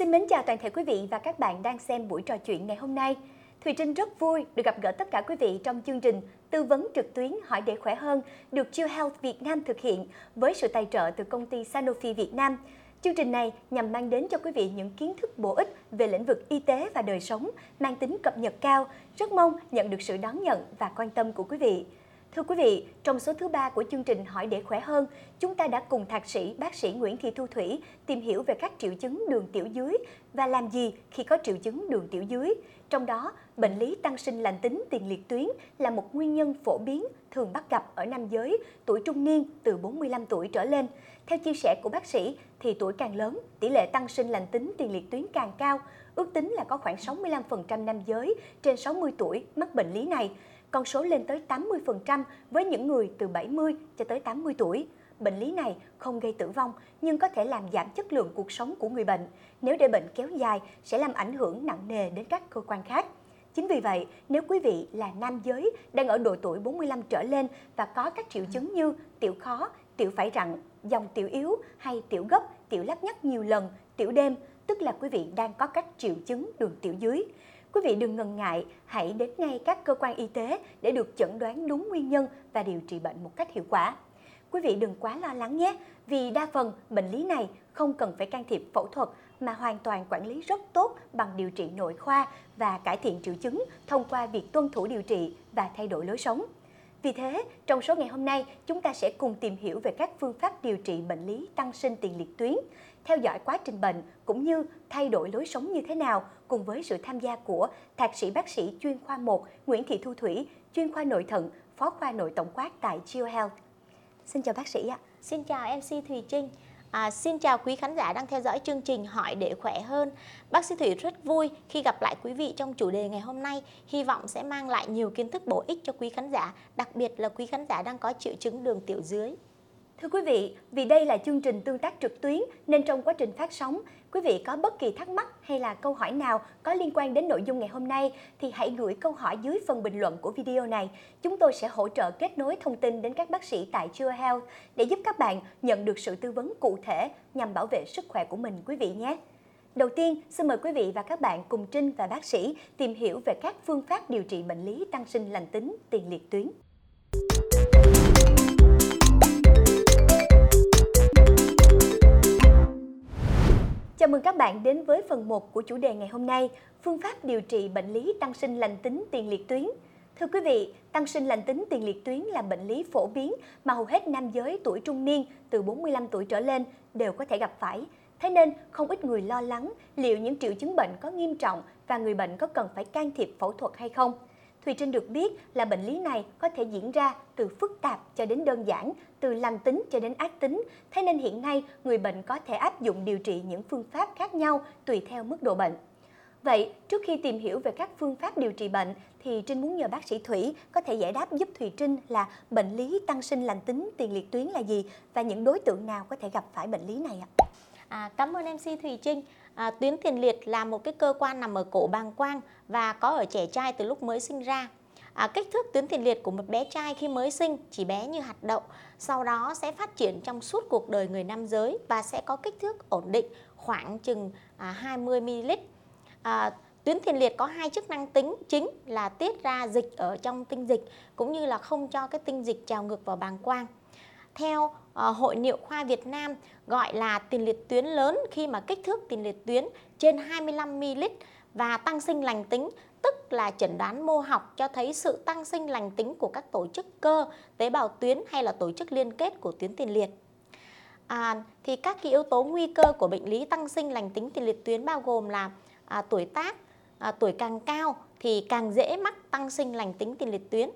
Xin mến chào toàn thể quý vị và các bạn đang xem buổi trò chuyện ngày hôm nay. Thùy Trinh rất vui được gặp gỡ tất cả quý vị trong chương trình tư vấn trực tuyến hỏi để khỏe hơn được Chill Health Việt Nam thực hiện với sự tài trợ từ công ty Sanofi Việt Nam. Chương trình này nhằm mang đến cho quý vị những kiến thức bổ ích về lĩnh vực y tế và đời sống, mang tính cập nhật cao. Rất mong nhận được sự đón nhận và quan tâm của quý vị. Thưa quý vị, trong số thứ ba của chương trình Hỏi để khỏe hơn, chúng ta đã cùng thạc sĩ bác sĩ Nguyễn Thị Thu Thủy tìm hiểu về các triệu chứng đường tiểu dưới và làm gì khi có triệu chứng đường tiểu dưới. Trong đó, bệnh lý tăng sinh lành tính tiền liệt tuyến là một nguyên nhân phổ biến thường bắt gặp ở nam giới tuổi trung niên từ 45 tuổi trở lên. Theo chia sẻ của bác sĩ, thì tuổi càng lớn, tỷ lệ tăng sinh lành tính tiền liệt tuyến càng cao. Ước tính là có khoảng 65% nam giới trên 60 tuổi mắc bệnh lý này con số lên tới 80% với những người từ 70 cho tới 80 tuổi. Bệnh lý này không gây tử vong nhưng có thể làm giảm chất lượng cuộc sống của người bệnh. Nếu để bệnh kéo dài sẽ làm ảnh hưởng nặng nề đến các cơ quan khác. Chính vì vậy, nếu quý vị là nam giới đang ở độ tuổi 45 trở lên và có các triệu chứng như tiểu khó, tiểu phải rặn, dòng tiểu yếu hay tiểu gấp, tiểu lắc nhắc nhiều lần, tiểu đêm, tức là quý vị đang có các triệu chứng đường tiểu dưới. Quý vị đừng ngần ngại, hãy đến ngay các cơ quan y tế để được chẩn đoán đúng nguyên nhân và điều trị bệnh một cách hiệu quả. Quý vị đừng quá lo lắng nhé, vì đa phần bệnh lý này không cần phải can thiệp phẫu thuật mà hoàn toàn quản lý rất tốt bằng điều trị nội khoa và cải thiện triệu chứng thông qua việc tuân thủ điều trị và thay đổi lối sống. Vì thế, trong số ngày hôm nay, chúng ta sẽ cùng tìm hiểu về các phương pháp điều trị bệnh lý tăng sinh tiền liệt tuyến, theo dõi quá trình bệnh cũng như thay đổi lối sống như thế nào cùng với sự tham gia của thạc sĩ bác sĩ chuyên khoa 1 Nguyễn Thị Thu Thủy, chuyên khoa nội thận, phó khoa nội tổng quát tại GeoHealth Health. Xin chào bác sĩ ạ. Xin chào MC Thùy Trinh. À, xin chào quý khán giả đang theo dõi chương trình Hỏi để khỏe hơn. Bác sĩ Thủy rất vui khi gặp lại quý vị trong chủ đề ngày hôm nay. Hy vọng sẽ mang lại nhiều kiến thức bổ ích cho quý khán giả, đặc biệt là quý khán giả đang có triệu chứng đường tiểu dưới. Thưa quý vị, vì đây là chương trình tương tác trực tuyến nên trong quá trình phát sóng, quý vị có bất kỳ thắc mắc hay là câu hỏi nào có liên quan đến nội dung ngày hôm nay thì hãy gửi câu hỏi dưới phần bình luận của video này. Chúng tôi sẽ hỗ trợ kết nối thông tin đến các bác sĩ tại Chua Health để giúp các bạn nhận được sự tư vấn cụ thể nhằm bảo vệ sức khỏe của mình quý vị nhé. Đầu tiên, xin mời quý vị và các bạn cùng Trinh và bác sĩ tìm hiểu về các phương pháp điều trị bệnh lý tăng sinh lành tính tiền liệt tuyến. Chào mừng các bạn đến với phần 1 của chủ đề ngày hôm nay, phương pháp điều trị bệnh lý tăng sinh lành tính tiền liệt tuyến. Thưa quý vị, tăng sinh lành tính tiền liệt tuyến là bệnh lý phổ biến mà hầu hết nam giới tuổi trung niên từ 45 tuổi trở lên đều có thể gặp phải. Thế nên, không ít người lo lắng liệu những triệu chứng bệnh có nghiêm trọng và người bệnh có cần phải can thiệp phẫu thuật hay không. Thùy Trinh được biết là bệnh lý này có thể diễn ra từ phức tạp cho đến đơn giản, từ lành tính cho đến ác tính. Thế nên hiện nay, người bệnh có thể áp dụng điều trị những phương pháp khác nhau tùy theo mức độ bệnh. Vậy, trước khi tìm hiểu về các phương pháp điều trị bệnh, thì Trinh muốn nhờ bác sĩ Thủy có thể giải đáp giúp Thùy Trinh là bệnh lý tăng sinh lành tính tiền liệt tuyến là gì và những đối tượng nào có thể gặp phải bệnh lý này ạ? À, cảm ơn MC Thùy Trinh. À, tuyến tiền liệt là một cái cơ quan nằm ở cổ bàng quang và có ở trẻ trai từ lúc mới sinh ra. À, kích thước tuyến tiền liệt của một bé trai khi mới sinh chỉ bé như hạt đậu, sau đó sẽ phát triển trong suốt cuộc đời người nam giới và sẽ có kích thước ổn định khoảng chừng à, 20 ml. À, tuyến tiền liệt có hai chức năng tính chính là tiết ra dịch ở trong tinh dịch cũng như là không cho cái tinh dịch trào ngược vào bàng quang. Theo Ờ, Hội Niệu khoa Việt Nam gọi là tiền liệt tuyến lớn khi mà kích thước tiền liệt tuyến trên 25 ml và tăng sinh lành tính tức là chẩn đoán mô học cho thấy sự tăng sinh lành tính của các tổ chức cơ, tế bào tuyến hay là tổ chức liên kết của tuyến tiền liệt. À, thì các cái yếu tố nguy cơ của bệnh lý tăng sinh lành tính tiền liệt tuyến bao gồm là à, tuổi tác, à, tuổi càng cao thì càng dễ mắc tăng sinh lành tính tiền liệt tuyến.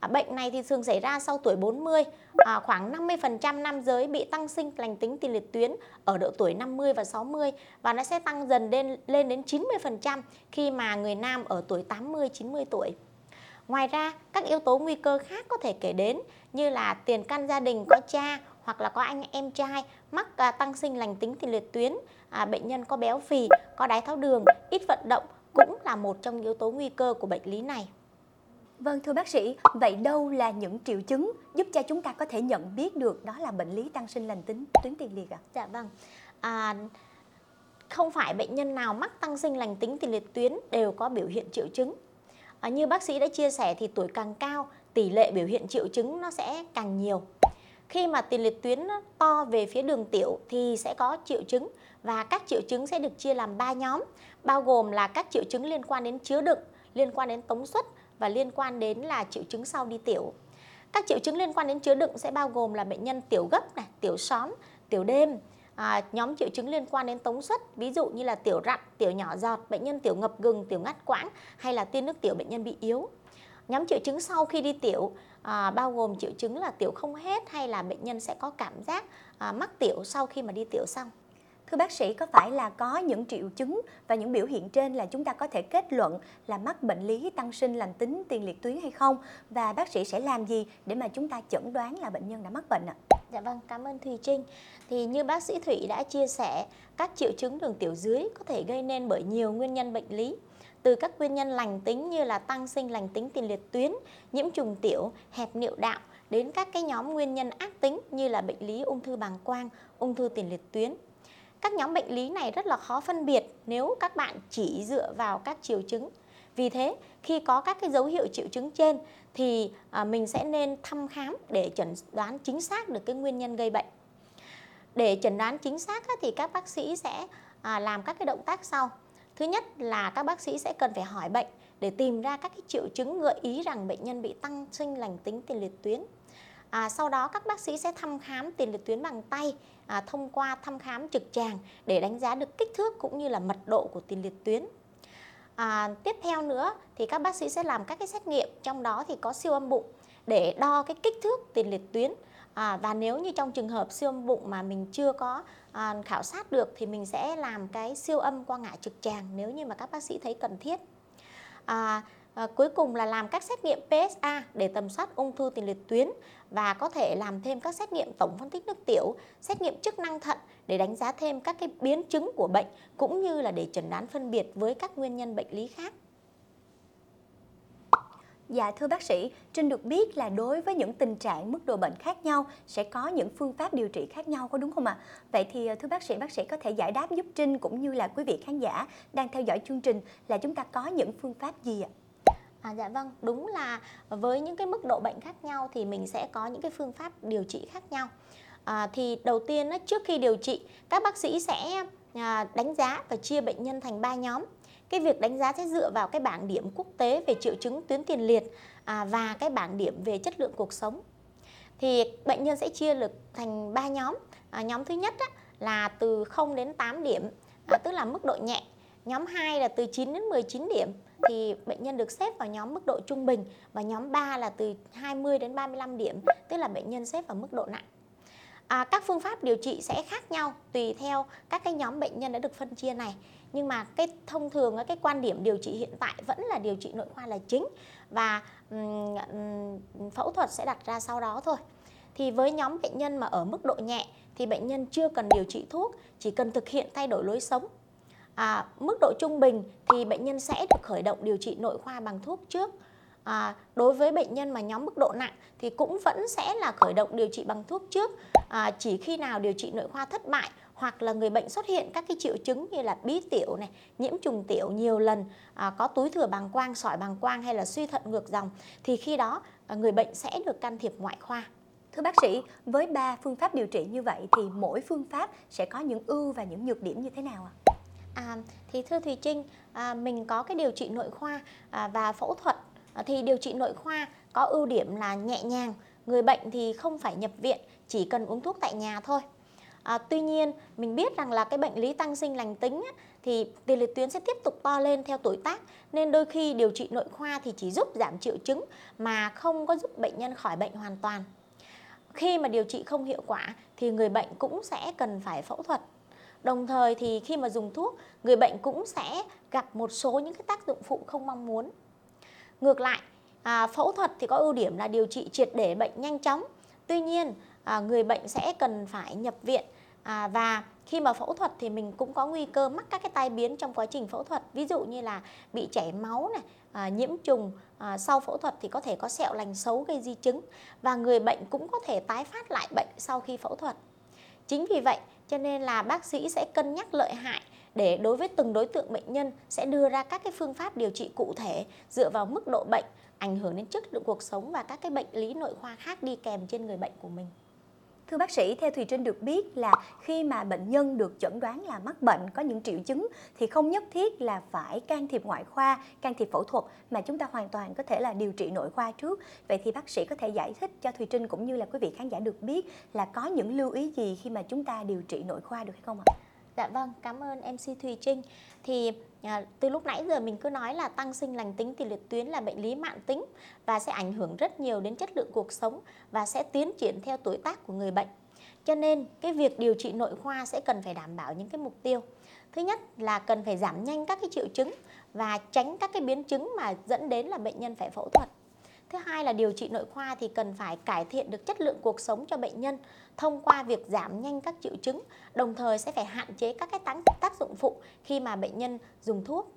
À, bệnh này thì thường xảy ra sau tuổi 40, à, khoảng 50% nam giới bị tăng sinh lành tính tiền liệt tuyến ở độ tuổi 50 và 60 và nó sẽ tăng dần lên lên đến 90% khi mà người nam ở tuổi 80 90 tuổi. Ngoài ra, các yếu tố nguy cơ khác có thể kể đến như là tiền căn gia đình có cha hoặc là có anh em trai mắc à, tăng sinh lành tính tiền liệt tuyến, à, bệnh nhân có béo phì, có đái tháo đường, ít vận động cũng là một trong yếu tố nguy cơ của bệnh lý này. Vâng thưa bác sĩ, vậy đâu là những triệu chứng giúp cho chúng ta có thể nhận biết được đó là bệnh lý tăng sinh lành tính tuyến tiền liệt ạ? À? Dạ vâng. À, không phải bệnh nhân nào mắc tăng sinh lành tính tiền liệt tuyến đều có biểu hiện triệu chứng. À, như bác sĩ đã chia sẻ thì tuổi càng cao, tỷ lệ biểu hiện triệu chứng nó sẽ càng nhiều. Khi mà tiền liệt tuyến to về phía đường tiểu thì sẽ có triệu chứng và các triệu chứng sẽ được chia làm 3 nhóm, bao gồm là các triệu chứng liên quan đến chứa đựng, liên quan đến tống suất và liên quan đến là triệu chứng sau đi tiểu. Các triệu chứng liên quan đến chứa đựng sẽ bao gồm là bệnh nhân tiểu gấp này, tiểu xóm, tiểu đêm, à, nhóm triệu chứng liên quan đến tống suất ví dụ như là tiểu rặn, tiểu nhỏ giọt, bệnh nhân tiểu ngập gừng, tiểu ngắt quãng hay là tiên nước tiểu bệnh nhân bị yếu. Nhóm triệu chứng sau khi đi tiểu à, bao gồm triệu chứng là tiểu không hết hay là bệnh nhân sẽ có cảm giác à, mắc tiểu sau khi mà đi tiểu xong. Thưa bác sĩ, có phải là có những triệu chứng và những biểu hiện trên là chúng ta có thể kết luận là mắc bệnh lý tăng sinh lành tính tiền liệt tuyến hay không? Và bác sĩ sẽ làm gì để mà chúng ta chẩn đoán là bệnh nhân đã mắc bệnh ạ? Dạ vâng, cảm ơn Thùy Trinh. Thì như bác sĩ Thủy đã chia sẻ, các triệu chứng đường tiểu dưới có thể gây nên bởi nhiều nguyên nhân bệnh lý từ các nguyên nhân lành tính như là tăng sinh lành tính tiền liệt tuyến, nhiễm trùng tiểu, hẹp niệu đạo đến các cái nhóm nguyên nhân ác tính như là bệnh lý ung thư bàng quang, ung thư tiền liệt tuyến. Các nhóm bệnh lý này rất là khó phân biệt nếu các bạn chỉ dựa vào các triệu chứng. Vì thế, khi có các cái dấu hiệu triệu chứng trên thì à, mình sẽ nên thăm khám để chẩn đoán chính xác được cái nguyên nhân gây bệnh. Để chẩn đoán chính xác thì các bác sĩ sẽ à, làm các cái động tác sau. Thứ nhất là các bác sĩ sẽ cần phải hỏi bệnh để tìm ra các cái triệu chứng gợi ý rằng bệnh nhân bị tăng sinh lành tính tiền liệt tuyến. À, sau đó các bác sĩ sẽ thăm khám tiền liệt tuyến bằng tay à, thông qua thăm khám trực tràng để đánh giá được kích thước cũng như là mật độ của tiền liệt tuyến. À, tiếp theo nữa thì các bác sĩ sẽ làm các cái xét nghiệm trong đó thì có siêu âm bụng để đo cái kích thước tiền liệt tuyến à, và nếu như trong trường hợp siêu âm bụng mà mình chưa có à, khảo sát được thì mình sẽ làm cái siêu âm qua ngã trực tràng nếu như mà các bác sĩ thấy cần thiết. À, à, cuối cùng là làm các xét nghiệm PSA để tầm soát ung thư tiền liệt tuyến và có thể làm thêm các xét nghiệm tổng phân tích nước tiểu, xét nghiệm chức năng thận để đánh giá thêm các cái biến chứng của bệnh cũng như là để chẩn đoán phân biệt với các nguyên nhân bệnh lý khác. Dạ thưa bác sĩ, Trinh được biết là đối với những tình trạng mức độ bệnh khác nhau sẽ có những phương pháp điều trị khác nhau có đúng không ạ? À? Vậy thì ờ, thưa bác sĩ, bác sĩ có thể giải đáp giúp Trinh cũng như là quý vị khán giả đang theo dõi chương trình là chúng ta có những phương pháp gì ạ? À, À, dạ vâng, đúng là với những cái mức độ bệnh khác nhau thì mình sẽ có những cái phương pháp điều trị khác nhau. À, thì đầu tiên trước khi điều trị, các bác sĩ sẽ à, đánh giá và chia bệnh nhân thành 3 nhóm. Cái việc đánh giá sẽ dựa vào cái bảng điểm quốc tế về triệu chứng tuyến tiền liệt à, và cái bảng điểm về chất lượng cuộc sống. Thì bệnh nhân sẽ chia được thành 3 nhóm. À, nhóm thứ nhất á, là từ 0 đến 8 điểm à, tức là mức độ nhẹ. Nhóm 2 là từ 9 đến 19 điểm thì bệnh nhân được xếp vào nhóm mức độ trung bình và nhóm 3 là từ 20 đến 35 điểm tức là bệnh nhân xếp vào mức độ nặng. À, các phương pháp điều trị sẽ khác nhau tùy theo các cái nhóm bệnh nhân đã được phân chia này. Nhưng mà cái thông thường cái quan điểm điều trị hiện tại vẫn là điều trị nội khoa là chính và um, phẫu thuật sẽ đặt ra sau đó thôi. Thì với nhóm bệnh nhân mà ở mức độ nhẹ thì bệnh nhân chưa cần điều trị thuốc chỉ cần thực hiện thay đổi lối sống à, mức độ trung bình thì bệnh nhân sẽ được khởi động điều trị nội khoa bằng thuốc trước à, đối với bệnh nhân mà nhóm mức độ nặng thì cũng vẫn sẽ là khởi động điều trị bằng thuốc trước à, chỉ khi nào điều trị nội khoa thất bại hoặc là người bệnh xuất hiện các cái triệu chứng như là bí tiểu này, nhiễm trùng tiểu nhiều lần, à, có túi thừa bàng quang, sỏi bàng quang hay là suy thận ngược dòng thì khi đó à, người bệnh sẽ được can thiệp ngoại khoa. Thưa bác sĩ, với ba phương pháp điều trị như vậy thì mỗi phương pháp sẽ có những ưu và những nhược điểm như thế nào ạ? À, À, thì thưa Thùy Trinh, à, mình có cái điều trị nội khoa à, và phẫu thuật à, thì điều trị nội khoa có ưu điểm là nhẹ nhàng, người bệnh thì không phải nhập viện, chỉ cần uống thuốc tại nhà thôi. À, tuy nhiên mình biết rằng là cái bệnh lý tăng sinh lành tính á, thì tiền liệt tuyến sẽ tiếp tục to lên theo tuổi tác nên đôi khi điều trị nội khoa thì chỉ giúp giảm triệu chứng mà không có giúp bệnh nhân khỏi bệnh hoàn toàn. Khi mà điều trị không hiệu quả thì người bệnh cũng sẽ cần phải phẫu thuật. Đồng thời thì khi mà dùng thuốc, người bệnh cũng sẽ gặp một số những cái tác dụng phụ không mong muốn. Ngược lại, à, phẫu thuật thì có ưu điểm là điều trị triệt để bệnh nhanh chóng. Tuy nhiên, à, người bệnh sẽ cần phải nhập viện à, và khi mà phẫu thuật thì mình cũng có nguy cơ mắc các cái tai biến trong quá trình phẫu thuật ví dụ như là bị chảy máu này à, nhiễm trùng à, sau phẫu thuật thì có thể có sẹo lành xấu gây di chứng và người bệnh cũng có thể tái phát lại bệnh sau khi phẫu thuật chính vì vậy cho nên là bác sĩ sẽ cân nhắc lợi hại để đối với từng đối tượng bệnh nhân sẽ đưa ra các cái phương pháp điều trị cụ thể dựa vào mức độ bệnh, ảnh hưởng đến chất lượng cuộc sống và các cái bệnh lý nội khoa khác đi kèm trên người bệnh của mình. Thưa bác sĩ, theo Thùy Trinh được biết là khi mà bệnh nhân được chẩn đoán là mắc bệnh có những triệu chứng thì không nhất thiết là phải can thiệp ngoại khoa, can thiệp phẫu thuật mà chúng ta hoàn toàn có thể là điều trị nội khoa trước. Vậy thì bác sĩ có thể giải thích cho Thùy Trinh cũng như là quý vị khán giả được biết là có những lưu ý gì khi mà chúng ta điều trị nội khoa được hay không ạ? Dạ vâng, cảm ơn MC Thùy Trinh. Thì à, từ lúc nãy giờ mình cứ nói là tăng sinh lành tính thì liệt tuyến là bệnh lý mạng tính và sẽ ảnh hưởng rất nhiều đến chất lượng cuộc sống và sẽ tiến triển theo tuổi tác của người bệnh. Cho nên cái việc điều trị nội khoa sẽ cần phải đảm bảo những cái mục tiêu. Thứ nhất là cần phải giảm nhanh các cái triệu chứng và tránh các cái biến chứng mà dẫn đến là bệnh nhân phải phẫu thuật. Thứ hai là điều trị nội khoa thì cần phải cải thiện được chất lượng cuộc sống cho bệnh nhân thông qua việc giảm nhanh các triệu chứng, đồng thời sẽ phải hạn chế các cái tác dụng phụ khi mà bệnh nhân dùng thuốc.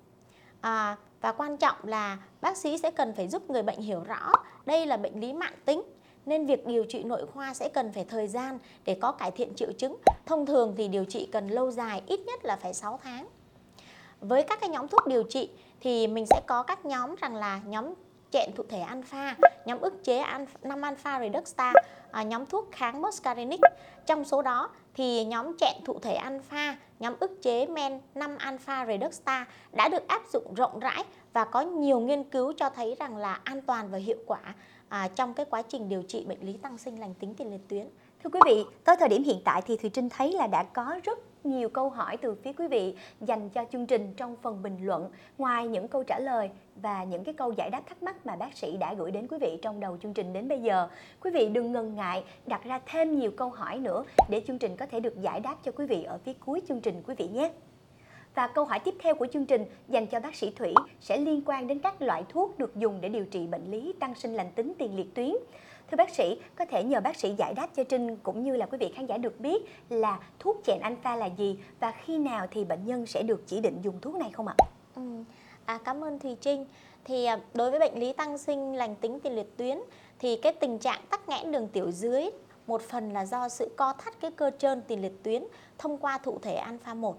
À, và quan trọng là bác sĩ sẽ cần phải giúp người bệnh hiểu rõ đây là bệnh lý mạng tính nên việc điều trị nội khoa sẽ cần phải thời gian để có cải thiện triệu chứng. Thông thường thì điều trị cần lâu dài, ít nhất là phải 6 tháng. Với các cái nhóm thuốc điều trị thì mình sẽ có các nhóm rằng là nhóm chẹn thụ thể alpha, nhóm ức chế 5 alpha reductase, à, nhóm thuốc kháng muscarinic. Trong số đó thì nhóm chẹn thụ thể alpha, nhóm ức chế men 5 alpha reductase đã được áp dụng rộng rãi và có nhiều nghiên cứu cho thấy rằng là an toàn và hiệu quả à, trong cái quá trình điều trị bệnh lý tăng sinh lành tính tiền liệt tuyến. Thưa quý vị, tới thời điểm hiện tại thì Thùy Trinh thấy là đã có rất nhiều câu hỏi từ phía quý vị dành cho chương trình trong phần bình luận. Ngoài những câu trả lời và những cái câu giải đáp thắc mắc mà bác sĩ đã gửi đến quý vị trong đầu chương trình đến bây giờ, quý vị đừng ngần ngại đặt ra thêm nhiều câu hỏi nữa để chương trình có thể được giải đáp cho quý vị ở phía cuối chương trình quý vị nhé. Và câu hỏi tiếp theo của chương trình dành cho bác sĩ Thủy sẽ liên quan đến các loại thuốc được dùng để điều trị bệnh lý tăng sinh lành tính tiền liệt tuyến. Thưa bác sĩ, có thể nhờ bác sĩ giải đáp cho Trinh cũng như là quý vị khán giả được biết là thuốc chèn alpha là gì và khi nào thì bệnh nhân sẽ được chỉ định dùng thuốc này không ạ? Ừ. À, cảm ơn Thùy Trinh. Thì à, đối với bệnh lý tăng sinh lành tính tiền liệt tuyến thì cái tình trạng tắc nghẽn đường tiểu dưới một phần là do sự co thắt cái cơ trơn tiền liệt tuyến thông qua thụ thể alpha 1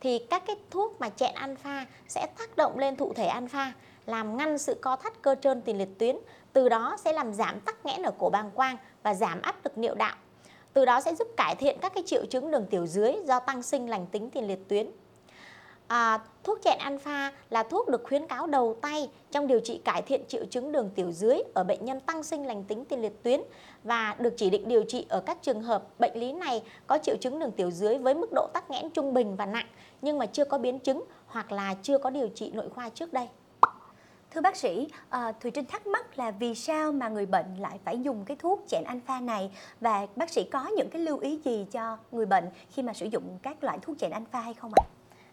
thì các cái thuốc mà chẹn alpha sẽ tác động lên thụ thể alpha làm ngăn sự co thắt cơ trơn tiền liệt tuyến, từ đó sẽ làm giảm tắc nghẽn ở cổ bàng quang và giảm áp lực niệu đạo. Từ đó sẽ giúp cải thiện các cái triệu chứng đường tiểu dưới do tăng sinh lành tính tiền liệt tuyến. À, thuốc chẹn alpha là thuốc được khuyến cáo đầu tay trong điều trị cải thiện triệu chứng đường tiểu dưới ở bệnh nhân tăng sinh lành tính tiền liệt tuyến và được chỉ định điều trị ở các trường hợp bệnh lý này có triệu chứng đường tiểu dưới với mức độ tắc nghẽn trung bình và nặng nhưng mà chưa có biến chứng hoặc là chưa có điều trị nội khoa trước đây. Thưa bác sĩ, à, Thùy Trinh thắc mắc là vì sao mà người bệnh lại phải dùng cái thuốc chẹn alpha này và bác sĩ có những cái lưu ý gì cho người bệnh khi mà sử dụng các loại thuốc chẹn alpha hay không ạ?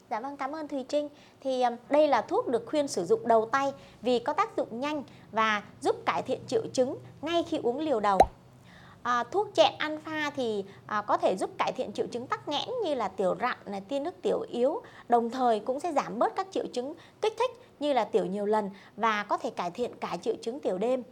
Dạ vâng, cảm ơn Thùy Trinh. Thì đây là thuốc được khuyên sử dụng đầu tay vì có tác dụng nhanh và giúp cải thiện triệu chứng ngay khi uống liều đầu. À, thuốc chẹn alpha thì à, có thể giúp cải thiện triệu chứng tắc nghẽn như là tiểu rặn, là tiên nước tiểu yếu, đồng thời cũng sẽ giảm bớt các triệu chứng kích thích như là tiểu nhiều lần và có thể cải thiện cả triệu chứng tiểu đêm.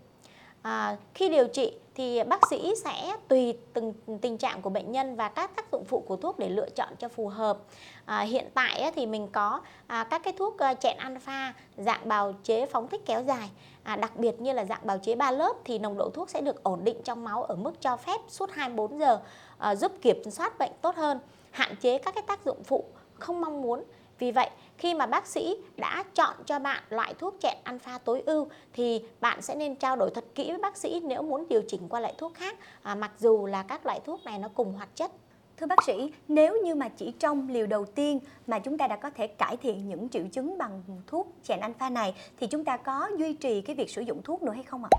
À, khi điều trị thì bác sĩ sẽ tùy từng tình trạng của bệnh nhân và các tác dụng phụ của thuốc để lựa chọn cho phù hợp. À, hiện tại thì mình có à, các cái thuốc à, chẹn alpha dạng bào chế phóng thích kéo dài, à, đặc biệt như là dạng bào chế 3 lớp thì nồng độ thuốc sẽ được ổn định trong máu ở mức cho phép suốt 24 giờ, à, giúp kiểm soát bệnh tốt hơn, hạn chế các cái tác dụng phụ không mong muốn vì vậy, khi mà bác sĩ đã chọn cho bạn loại thuốc chẹn alpha tối ưu thì bạn sẽ nên trao đổi thật kỹ với bác sĩ nếu muốn điều chỉnh qua loại thuốc khác, à, mặc dù là các loại thuốc này nó cùng hoạt chất. Thưa bác sĩ, nếu như mà chỉ trong liều đầu tiên mà chúng ta đã có thể cải thiện những triệu chứng bằng thuốc chèn alpha này thì chúng ta có duy trì cái việc sử dụng thuốc nữa hay không ạ?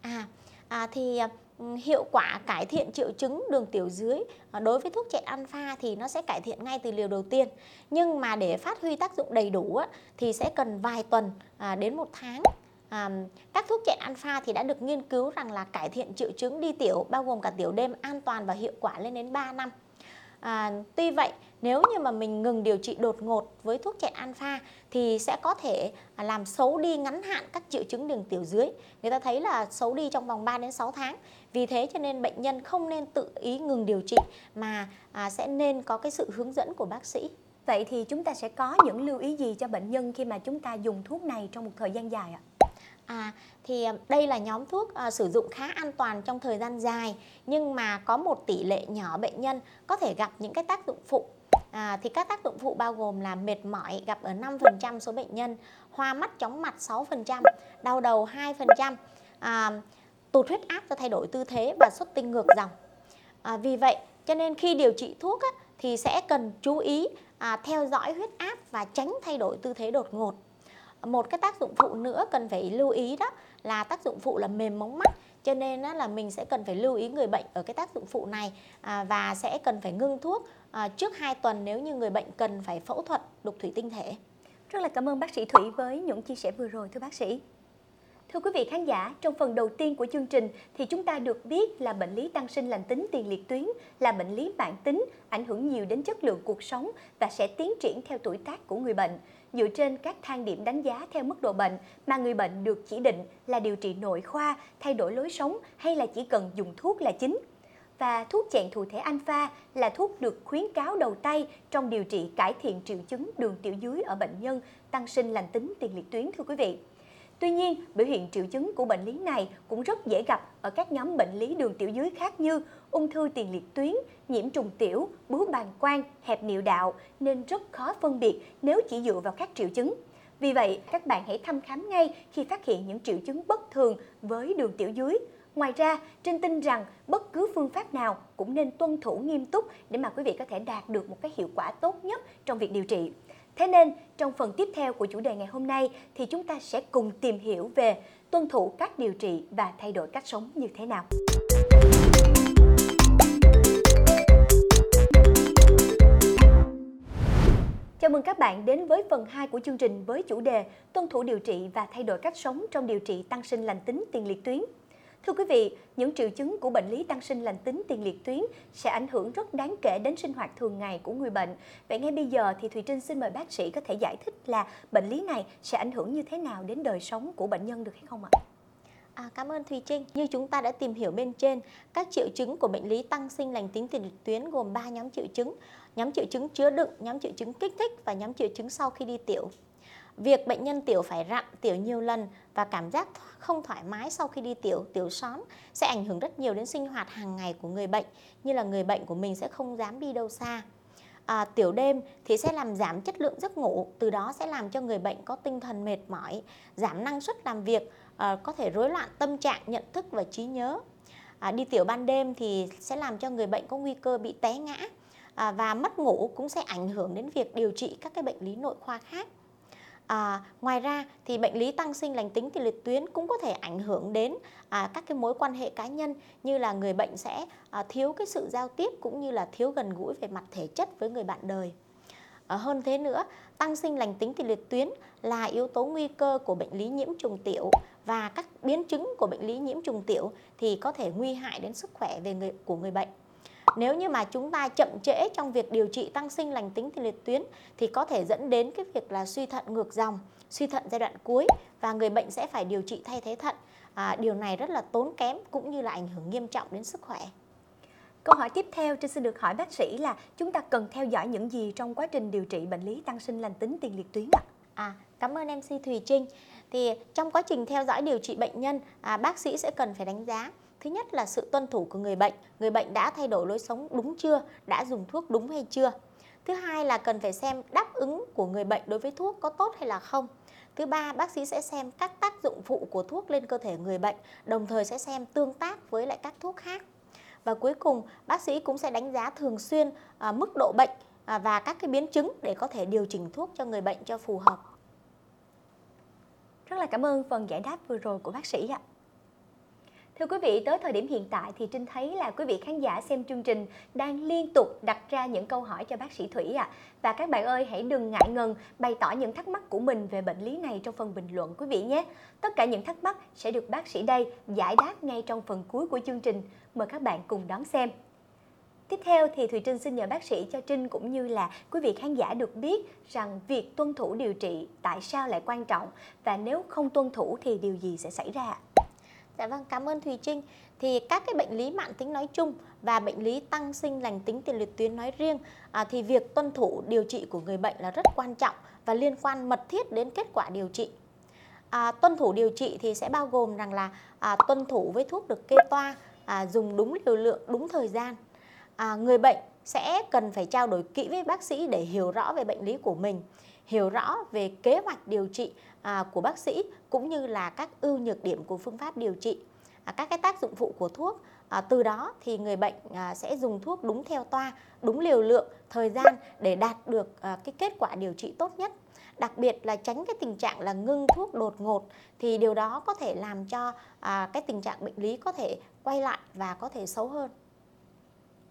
À, à thì à, hiệu quả cải thiện triệu chứng đường tiểu dưới à, đối với thuốc chạy alpha thì nó sẽ cải thiện ngay từ liều đầu tiên nhưng mà để phát huy tác dụng đầy đủ thì sẽ cần vài tuần à, đến một tháng À, các thuốc chạy alpha thì đã được nghiên cứu rằng là cải thiện triệu chứng đi tiểu bao gồm cả tiểu đêm an toàn và hiệu quả lên đến 3 năm. À, tuy vậy nếu như mà mình ngừng điều trị đột ngột với thuốc chạy alpha thì sẽ có thể à, làm xấu đi ngắn hạn các triệu chứng đường tiểu dưới. Người ta thấy là xấu đi trong vòng 3 đến 6 tháng. Vì thế cho nên bệnh nhân không nên tự ý ngừng điều trị mà à, sẽ nên có cái sự hướng dẫn của bác sĩ. Vậy thì chúng ta sẽ có những lưu ý gì cho bệnh nhân khi mà chúng ta dùng thuốc này trong một thời gian dài ạ? À, thì à, đây là nhóm thuốc à, sử dụng khá an toàn trong thời gian dài nhưng mà có một tỷ lệ nhỏ bệnh nhân có thể gặp những cái tác dụng phụ À, thì các tác dụng phụ bao gồm là mệt mỏi gặp ở 5% số bệnh nhân, hoa mắt chóng mặt 6%, đau đầu 2%, à, tụt huyết áp do thay đổi tư thế và xuất tinh ngược dòng. À, vì vậy cho nên khi điều trị thuốc á, thì sẽ cần chú ý à, theo dõi huyết áp và tránh thay đổi tư thế đột ngột. Một cái tác dụng phụ nữa cần phải lưu ý đó là tác dụng phụ là mềm móng mắt cho nên là mình sẽ cần phải lưu ý người bệnh ở cái tác dụng phụ này à, và sẽ cần phải ngưng thuốc à, trước 2 tuần nếu như người bệnh cần phải phẫu thuật đục thủy tinh thể. Rất là cảm ơn bác sĩ Thủy với những chia sẻ vừa rồi thưa bác sĩ. Thưa quý vị khán giả, trong phần đầu tiên của chương trình thì chúng ta được biết là bệnh lý tăng sinh lành tính tiền liệt tuyến là bệnh lý mãn tính, ảnh hưởng nhiều đến chất lượng cuộc sống và sẽ tiến triển theo tuổi tác của người bệnh. Dựa trên các thang điểm đánh giá theo mức độ bệnh mà người bệnh được chỉ định là điều trị nội khoa, thay đổi lối sống hay là chỉ cần dùng thuốc là chính và thuốc chẹn thụ thể alpha là thuốc được khuyến cáo đầu tay trong điều trị cải thiện triệu chứng đường tiểu dưới ở bệnh nhân tăng sinh lành tính tiền liệt tuyến thưa quý vị. Tuy nhiên, biểu hiện triệu chứng của bệnh lý này cũng rất dễ gặp ở các nhóm bệnh lý đường tiểu dưới khác như ung thư tiền liệt tuyến, nhiễm trùng tiểu, bướu bàng quang, hẹp niệu đạo nên rất khó phân biệt nếu chỉ dựa vào các triệu chứng. Vì vậy, các bạn hãy thăm khám ngay khi phát hiện những triệu chứng bất thường với đường tiểu dưới. Ngoài ra, Trinh tin rằng bất cứ phương pháp nào cũng nên tuân thủ nghiêm túc để mà quý vị có thể đạt được một cái hiệu quả tốt nhất trong việc điều trị. Thế nên, trong phần tiếp theo của chủ đề ngày hôm nay thì chúng ta sẽ cùng tìm hiểu về tuân thủ cách điều trị và thay đổi cách sống như thế nào. Chào mừng các bạn đến với phần 2 của chương trình với chủ đề Tuân thủ điều trị và thay đổi cách sống trong điều trị tăng sinh lành tính tiền liệt tuyến. Thưa quý vị, những triệu chứng của bệnh lý tăng sinh lành tính tiền liệt tuyến sẽ ảnh hưởng rất đáng kể đến sinh hoạt thường ngày của người bệnh. Vậy ngay bây giờ thì Thùy Trinh xin mời bác sĩ có thể giải thích là bệnh lý này sẽ ảnh hưởng như thế nào đến đời sống của bệnh nhân được hay không ạ? À, cảm ơn Thùy Trinh. Như chúng ta đã tìm hiểu bên trên, các triệu chứng của bệnh lý tăng sinh lành tính tiền liệt tuyến gồm 3 nhóm triệu chứng. Nhóm triệu chứng chứa đựng, nhóm triệu chứng kích thích và nhóm triệu chứng sau khi đi tiểu. Việc bệnh nhân tiểu phải rặn, tiểu nhiều lần và cảm giác không thoải mái sau khi đi tiểu, tiểu xóm sẽ ảnh hưởng rất nhiều đến sinh hoạt hàng ngày của người bệnh, như là người bệnh của mình sẽ không dám đi đâu xa. À, tiểu đêm thì sẽ làm giảm chất lượng giấc ngủ, từ đó sẽ làm cho người bệnh có tinh thần mệt mỏi, giảm năng suất làm việc, à, có thể rối loạn tâm trạng, nhận thức và trí nhớ. À, đi tiểu ban đêm thì sẽ làm cho người bệnh có nguy cơ bị té ngã à, và mất ngủ cũng sẽ ảnh hưởng đến việc điều trị các cái bệnh lý nội khoa khác. À, ngoài ra thì bệnh lý tăng sinh lành tính thì liệt tuyến cũng có thể ảnh hưởng đến à, các cái mối quan hệ cá nhân như là người bệnh sẽ à, thiếu cái sự giao tiếp cũng như là thiếu gần gũi về mặt thể chất với người bạn đời. À, hơn thế nữa, tăng sinh lành tính thì liệt tuyến là yếu tố nguy cơ của bệnh lý nhiễm trùng tiểu và các biến chứng của bệnh lý nhiễm trùng tiểu thì có thể nguy hại đến sức khỏe về người của người bệnh. Nếu như mà chúng ta chậm trễ trong việc điều trị tăng sinh lành tính tiền liệt tuyến thì có thể dẫn đến cái việc là suy thận ngược dòng, suy thận giai đoạn cuối và người bệnh sẽ phải điều trị thay thế thận. À, điều này rất là tốn kém cũng như là ảnh hưởng nghiêm trọng đến sức khỏe. Câu hỏi tiếp theo trên xin được hỏi bác sĩ là chúng ta cần theo dõi những gì trong quá trình điều trị bệnh lý tăng sinh lành tính tiền liệt tuyến ạ? À, cảm ơn MC Thùy Trinh. Thì trong quá trình theo dõi điều trị bệnh nhân, à, bác sĩ sẽ cần phải đánh giá Thứ nhất là sự tuân thủ của người bệnh, người bệnh đã thay đổi lối sống đúng chưa, đã dùng thuốc đúng hay chưa. Thứ hai là cần phải xem đáp ứng của người bệnh đối với thuốc có tốt hay là không. Thứ ba, bác sĩ sẽ xem các tác dụng phụ của thuốc lên cơ thể người bệnh, đồng thời sẽ xem tương tác với lại các thuốc khác. Và cuối cùng, bác sĩ cũng sẽ đánh giá thường xuyên à, mức độ bệnh à, và các cái biến chứng để có thể điều chỉnh thuốc cho người bệnh cho phù hợp. Rất là cảm ơn phần giải đáp vừa rồi của bác sĩ ạ. Thưa quý vị, tới thời điểm hiện tại thì Trinh thấy là quý vị khán giả xem chương trình đang liên tục đặt ra những câu hỏi cho bác sĩ Thủy ạ. À. Và các bạn ơi, hãy đừng ngại ngần bày tỏ những thắc mắc của mình về bệnh lý này trong phần bình luận quý vị nhé. Tất cả những thắc mắc sẽ được bác sĩ đây giải đáp ngay trong phần cuối của chương trình. Mời các bạn cùng đón xem. Tiếp theo thì Thùy Trinh xin nhờ bác sĩ cho Trinh cũng như là quý vị khán giả được biết rằng việc tuân thủ điều trị tại sao lại quan trọng và nếu không tuân thủ thì điều gì sẽ xảy ra? Dạ vâng, cảm ơn Thùy Trinh. Thì các cái bệnh lý mạng tính nói chung và bệnh lý tăng sinh lành tính tiền liệt tuyến nói riêng à, thì việc tuân thủ điều trị của người bệnh là rất quan trọng và liên quan mật thiết đến kết quả điều trị. À, tuân thủ điều trị thì sẽ bao gồm rằng là à, tuân thủ với thuốc được kê toa, à, dùng đúng liều lượng, đúng thời gian. À, người bệnh sẽ cần phải trao đổi kỹ với bác sĩ để hiểu rõ về bệnh lý của mình, hiểu rõ về kế hoạch điều trị à, của bác sĩ cũng như là các ưu nhược điểm của phương pháp điều trị, à, các cái tác dụng phụ của thuốc. À, từ đó thì người bệnh à, sẽ dùng thuốc đúng theo toa, đúng liều lượng, thời gian để đạt được à, cái kết quả điều trị tốt nhất đặc biệt là tránh cái tình trạng là ngưng thuốc đột ngột thì điều đó có thể làm cho à, cái tình trạng bệnh lý có thể quay lại và có thể xấu hơn.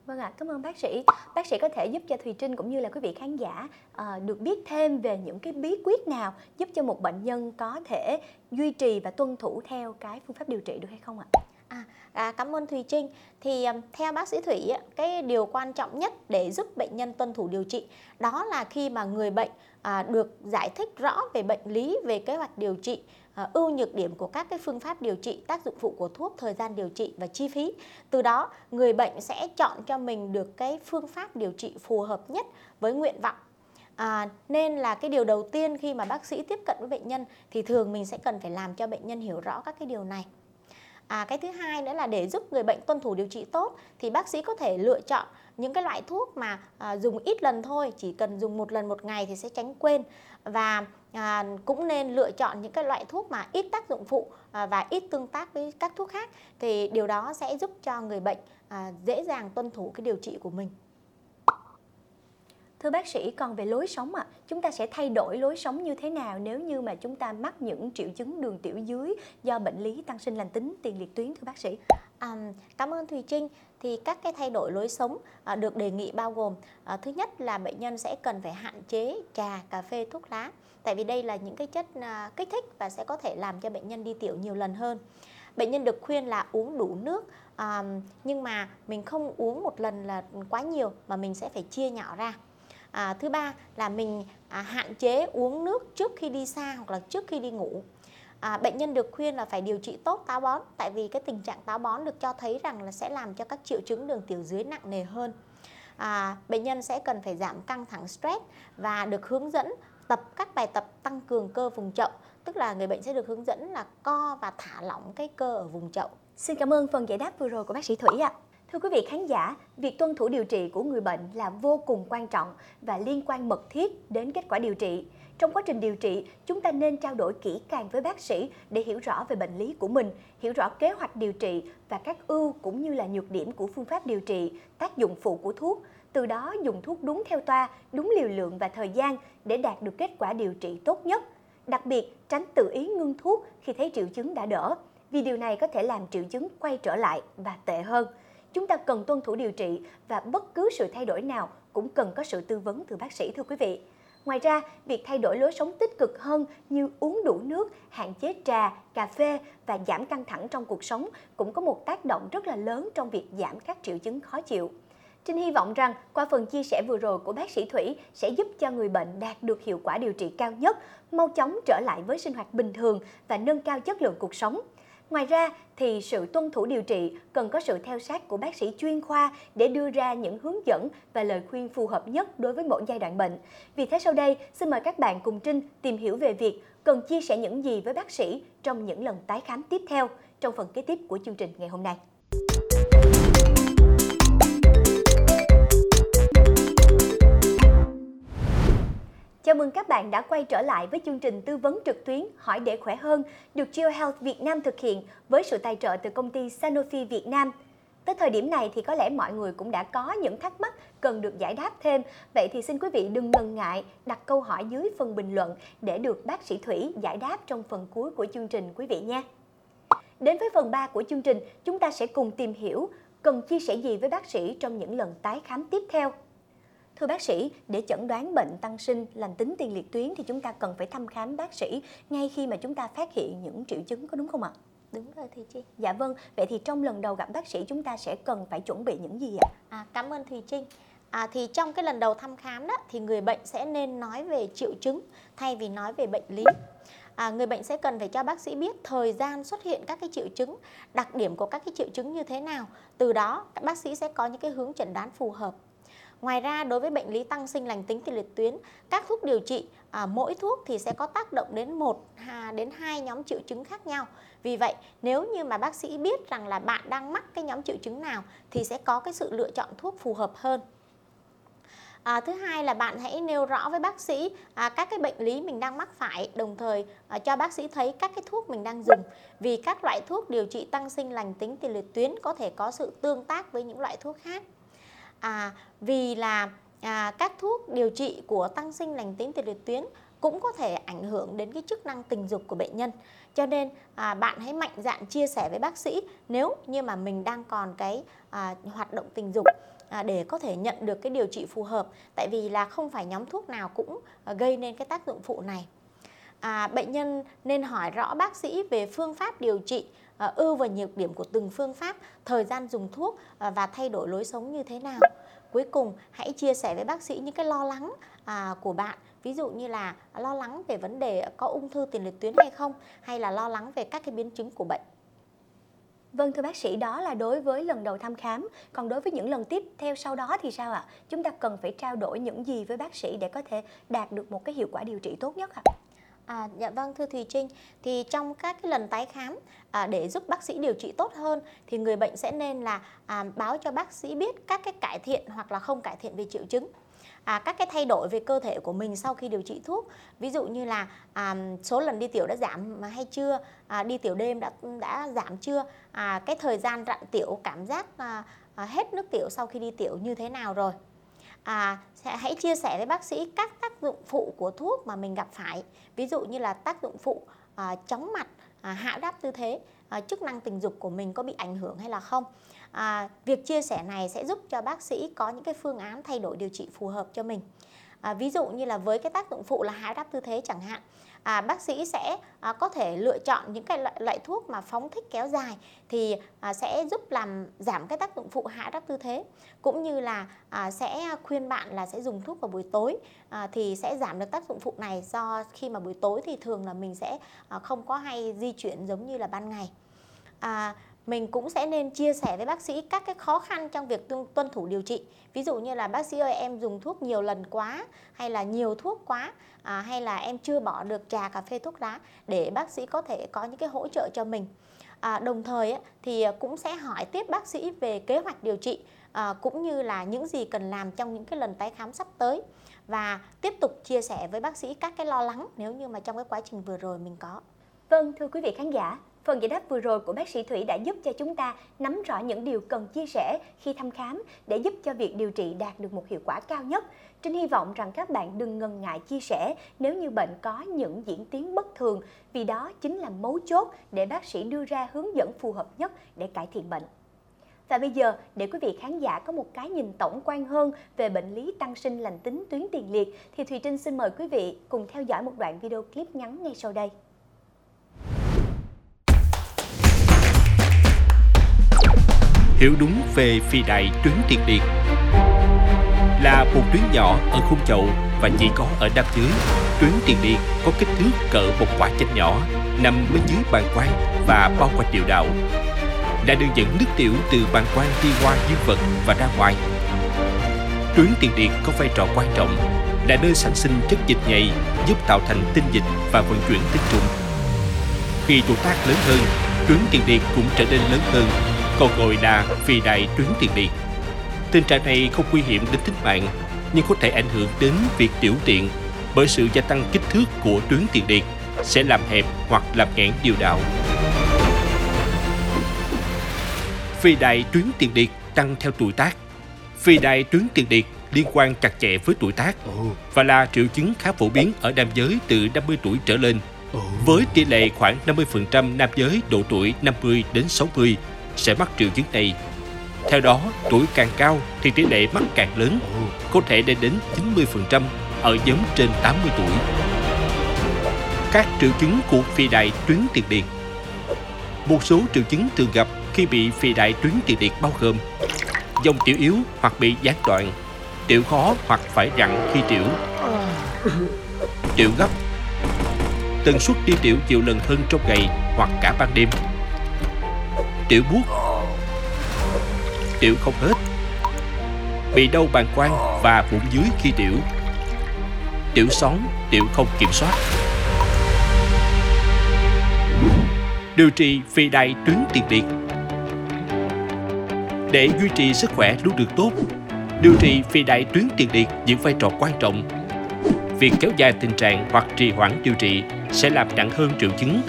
Vâng ạ, à, cảm ơn bác sĩ. Bác sĩ có thể giúp cho Thùy Trinh cũng như là quý vị khán giả à, được biết thêm về những cái bí quyết nào giúp cho một bệnh nhân có thể duy trì và tuân thủ theo cái phương pháp điều trị được hay không ạ? À, à, cảm ơn Thùy Trinh. Thì um, theo bác sĩ Thủy, cái điều quan trọng nhất để giúp bệnh nhân tuân thủ điều trị đó là khi mà người bệnh à, được giải thích rõ về bệnh lý, về kế hoạch điều trị, à, ưu nhược điểm của các cái phương pháp điều trị, tác dụng phụ của thuốc, thời gian điều trị và chi phí. Từ đó người bệnh sẽ chọn cho mình được cái phương pháp điều trị phù hợp nhất với nguyện vọng À, nên là cái điều đầu tiên khi mà bác sĩ tiếp cận với bệnh nhân thì thường mình sẽ cần phải làm cho bệnh nhân hiểu rõ các cái điều này. À, cái thứ hai nữa là để giúp người bệnh tuân thủ điều trị tốt thì bác sĩ có thể lựa chọn những cái loại thuốc mà à, dùng ít lần thôi, chỉ cần dùng một lần một ngày thì sẽ tránh quên và à, cũng nên lựa chọn những cái loại thuốc mà ít tác dụng phụ à, và ít tương tác với các thuốc khác thì điều đó sẽ giúp cho người bệnh à, dễ dàng tuân thủ cái điều trị của mình. Thưa bác sĩ, còn về lối sống ạ, à, chúng ta sẽ thay đổi lối sống như thế nào nếu như mà chúng ta mắc những triệu chứng đường tiểu dưới do bệnh lý tăng sinh lành tính tiền liệt tuyến thưa bác sĩ? À, cảm ơn Thùy Trinh. Thì các cái thay đổi lối sống à, được đề nghị bao gồm à, thứ nhất là bệnh nhân sẽ cần phải hạn chế trà, cà phê, thuốc lá. Tại vì đây là những cái chất à, kích thích và sẽ có thể làm cho bệnh nhân đi tiểu nhiều lần hơn. Bệnh nhân được khuyên là uống đủ nước à, nhưng mà mình không uống một lần là quá nhiều mà mình sẽ phải chia nhỏ ra à, thứ ba là mình à, hạn chế uống nước trước khi đi xa hoặc là trước khi đi ngủ à, bệnh nhân được khuyên là phải điều trị tốt táo bón tại vì cái tình trạng táo bón được cho thấy rằng là sẽ làm cho các triệu chứng đường tiểu dưới nặng nề hơn. À, bệnh nhân sẽ cần phải giảm căng thẳng stress và được hướng dẫn tập các bài tập tăng cường cơ vùng chậu tức là người bệnh sẽ được hướng dẫn là co và thả lỏng cái cơ ở vùng chậu. Xin cảm ơn phần giải đáp vừa rồi của bác sĩ thủy ạ. Thưa quý vị khán giả, việc tuân thủ điều trị của người bệnh là vô cùng quan trọng và liên quan mật thiết đến kết quả điều trị. Trong quá trình điều trị, chúng ta nên trao đổi kỹ càng với bác sĩ để hiểu rõ về bệnh lý của mình, hiểu rõ kế hoạch điều trị và các ưu cũng như là nhược điểm của phương pháp điều trị, tác dụng phụ của thuốc. Từ đó dùng thuốc đúng theo toa, đúng liều lượng và thời gian để đạt được kết quả điều trị tốt nhất. Đặc biệt, tránh tự ý ngưng thuốc khi thấy triệu chứng đã đỡ, vì điều này có thể làm triệu chứng quay trở lại và tệ hơn chúng ta cần tuân thủ điều trị và bất cứ sự thay đổi nào cũng cần có sự tư vấn từ bác sĩ thưa quý vị. Ngoài ra, việc thay đổi lối sống tích cực hơn như uống đủ nước, hạn chế trà, cà phê và giảm căng thẳng trong cuộc sống cũng có một tác động rất là lớn trong việc giảm các triệu chứng khó chịu. Trinh hy vọng rằng qua phần chia sẻ vừa rồi của bác sĩ Thủy sẽ giúp cho người bệnh đạt được hiệu quả điều trị cao nhất, mau chóng trở lại với sinh hoạt bình thường và nâng cao chất lượng cuộc sống. Ngoài ra thì sự tuân thủ điều trị cần có sự theo sát của bác sĩ chuyên khoa để đưa ra những hướng dẫn và lời khuyên phù hợp nhất đối với mỗi giai đoạn bệnh. Vì thế sau đây, xin mời các bạn cùng Trinh tìm hiểu về việc cần chia sẻ những gì với bác sĩ trong những lần tái khám tiếp theo trong phần kế tiếp của chương trình ngày hôm nay. Chào mừng các bạn đã quay trở lại với chương trình tư vấn trực tuyến Hỏi để khỏe hơn được Geo Health Việt Nam thực hiện với sự tài trợ từ công ty Sanofi Việt Nam. Tới thời điểm này thì có lẽ mọi người cũng đã có những thắc mắc cần được giải đáp thêm. Vậy thì xin quý vị đừng ngần ngại đặt câu hỏi dưới phần bình luận để được bác sĩ Thủy giải đáp trong phần cuối của chương trình quý vị nha. Đến với phần 3 của chương trình, chúng ta sẽ cùng tìm hiểu cần chia sẻ gì với bác sĩ trong những lần tái khám tiếp theo. Thưa bác sĩ, để chẩn đoán bệnh tăng sinh lành tính tiền liệt tuyến thì chúng ta cần phải thăm khám bác sĩ ngay khi mà chúng ta phát hiện những triệu chứng có đúng không ạ? Đúng rồi Thùy Trinh. Dạ vâng, vậy thì trong lần đầu gặp bác sĩ chúng ta sẽ cần phải chuẩn bị những gì ạ? À, cảm ơn Thùy Trinh. À, thì trong cái lần đầu thăm khám đó thì người bệnh sẽ nên nói về triệu chứng thay vì nói về bệnh lý. à, người bệnh sẽ cần phải cho bác sĩ biết thời gian xuất hiện các cái triệu chứng, đặc điểm của các cái triệu chứng như thế nào. Từ đó các bác sĩ sẽ có những cái hướng chẩn đoán phù hợp. Ngoài ra đối với bệnh lý tăng sinh lành tính tiền liệt tuyến, các thuốc điều trị à, mỗi thuốc thì sẽ có tác động đến một đến hai nhóm triệu chứng khác nhau. Vì vậy, nếu như mà bác sĩ biết rằng là bạn đang mắc cái nhóm triệu chứng nào thì sẽ có cái sự lựa chọn thuốc phù hợp hơn. À, thứ hai là bạn hãy nêu rõ với bác sĩ à, các cái bệnh lý mình đang mắc phải, đồng thời à, cho bác sĩ thấy các cái thuốc mình đang dùng. Vì các loại thuốc điều trị tăng sinh lành tính tiền liệt tuyến có thể có sự tương tác với những loại thuốc khác. À, vì là à, các thuốc điều trị của tăng sinh lành tính tiền liệt tuyến cũng có thể ảnh hưởng đến cái chức năng tình dục của bệnh nhân. Cho nên à, bạn hãy mạnh dạn chia sẻ với bác sĩ nếu như mà mình đang còn cái à, hoạt động tình dục à, để có thể nhận được cái điều trị phù hợp. Tại vì là không phải nhóm thuốc nào cũng à, gây nên cái tác dụng phụ này. À, bệnh nhân nên hỏi rõ bác sĩ về phương pháp điều trị Ờ, ưu và nhược điểm của từng phương pháp, thời gian dùng thuốc ờ, và thay đổi lối sống như thế nào. Cuối cùng, hãy chia sẻ với bác sĩ những cái lo lắng à, của bạn ví dụ như là lo lắng về vấn đề có ung thư tiền liệt tuyến hay không hay là lo lắng về các cái biến chứng của bệnh Vâng thưa bác sĩ, đó là đối với lần đầu thăm khám. Còn đối với những lần tiếp theo sau đó thì sao ạ? Chúng ta cần phải trao đổi những gì với bác sĩ để có thể đạt được một cái hiệu quả điều trị tốt nhất ạ? À, À, dạ vâng thưa Thùy Trinh. Thì trong các cái lần tái khám à, để giúp bác sĩ điều trị tốt hơn thì người bệnh sẽ nên là à, báo cho bác sĩ biết các cái cải thiện hoặc là không cải thiện về triệu chứng. À, các cái thay đổi về cơ thể của mình sau khi điều trị thuốc. Ví dụ như là à, số lần đi tiểu đã giảm hay chưa? À, đi tiểu đêm đã đã giảm chưa? À, cái thời gian rặn tiểu cảm giác à, à, hết nước tiểu sau khi đi tiểu như thế nào rồi? À, sẽ hãy chia sẻ với bác sĩ các tác dụng phụ của thuốc mà mình gặp phải. Ví dụ như là tác dụng phụ à, chóng mặt à, hạ đáp tư thế à, chức năng tình dục của mình có bị ảnh hưởng hay là không. À, việc chia sẻ này sẽ giúp cho bác sĩ có những cái phương án thay đổi điều trị phù hợp cho mình. À, ví dụ như là với cái tác dụng phụ là hạ đáp tư thế chẳng hạn à, bác sĩ sẽ à, có thể lựa chọn những cái loại, loại thuốc mà phóng thích kéo dài thì à, sẽ giúp làm giảm cái tác dụng phụ hạ đắp tư thế. Cũng như là à, sẽ khuyên bạn là sẽ dùng thuốc vào buổi tối à, thì sẽ giảm được tác dụng phụ này do khi mà buổi tối thì thường là mình sẽ à, không có hay di chuyển giống như là ban ngày. À, mình cũng sẽ nên chia sẻ với bác sĩ các cái khó khăn trong việc tuân thủ điều trị. Ví dụ như là bác sĩ ơi em dùng thuốc nhiều lần quá hay là nhiều thuốc quá à, hay là em chưa bỏ được trà cà phê thuốc lá để bác sĩ có thể có những cái hỗ trợ cho mình. À, đồng thời ấy, thì cũng sẽ hỏi tiếp bác sĩ về kế hoạch điều trị à, cũng như là những gì cần làm trong những cái lần tái khám sắp tới. Và tiếp tục chia sẻ với bác sĩ các cái lo lắng nếu như mà trong cái quá trình vừa rồi mình có. Vâng, thưa quý vị khán giả, Phần giải đáp vừa rồi của bác sĩ Thủy đã giúp cho chúng ta nắm rõ những điều cần chia sẻ khi thăm khám để giúp cho việc điều trị đạt được một hiệu quả cao nhất. Trinh hy vọng rằng các bạn đừng ngần ngại chia sẻ nếu như bệnh có những diễn tiến bất thường vì đó chính là mấu chốt để bác sĩ đưa ra hướng dẫn phù hợp nhất để cải thiện bệnh. Và bây giờ, để quý vị khán giả có một cái nhìn tổng quan hơn về bệnh lý tăng sinh lành tính tuyến tiền liệt, thì Thùy Trinh xin mời quý vị cùng theo dõi một đoạn video clip ngắn ngay sau đây. Hiểu đúng về phi đại tuyến tiền liệt là một tuyến nhỏ ở khung chậu và chỉ có ở nam dưới. Tuyến tiền liệt có kích thước cỡ một quả chanh nhỏ, nằm bên dưới bàn quang và bao quanh tiểu đạo. Đã đường dẫn nước tiểu từ bàn quang đi qua dương vật và ra ngoài. Tuyến tiền liệt có vai trò quan trọng, là nơi sản sinh chất dịch nhầy, giúp tạo thành tinh dịch và vận chuyển tinh trùng. Khi tuổi tác lớn hơn, tuyến tiền liệt cũng trở nên lớn hơn còn gọi là phi đại tuyến tiền liệt. Tình trạng này không nguy hiểm đến tính mạng, nhưng có thể ảnh hưởng đến việc tiểu tiện bởi sự gia tăng kích thước của tuyến tiền liệt sẽ làm hẹp hoặc làm nghẽn điều đạo. Phi đại tuyến tiền liệt tăng theo tuổi tác. Phi đại tuyến tiền liệt liên quan chặt chẽ với tuổi tác và là triệu chứng khá phổ biến ở nam giới từ 50 tuổi trở lên. Với tỷ lệ khoảng 50% nam giới độ tuổi 50 đến 60 sẽ mắc triệu chứng này. Theo đó, tuổi càng cao thì tỷ lệ mắc càng lớn, có thể lên đến 90% ở nhóm trên 80 tuổi. Các triệu chứng của phi đại tuyến tiền liệt Một số triệu chứng thường gặp khi bị phi đại tuyến tiền liệt bao gồm dòng tiểu yếu hoặc bị gián đoạn, tiểu khó hoặc phải rặn khi tiểu, tiểu gấp, tần suất đi tiểu nhiều lần hơn trong ngày hoặc cả ban đêm. Tiểu buốt Tiểu không hết. Bị đau bàn quang và bụng dưới khi tiểu. Tiểu sóng, tiểu không kiểm soát. Điều trị phi đại tuyến tiền liệt. Để duy trì sức khỏe luôn được tốt Điều trị phi đại tuyến tiền liệt giữ vai trò quan trọng. Việc kéo dài tình trạng hoặc trì hoãn điều trị sẽ làm nặng hơn triệu chứng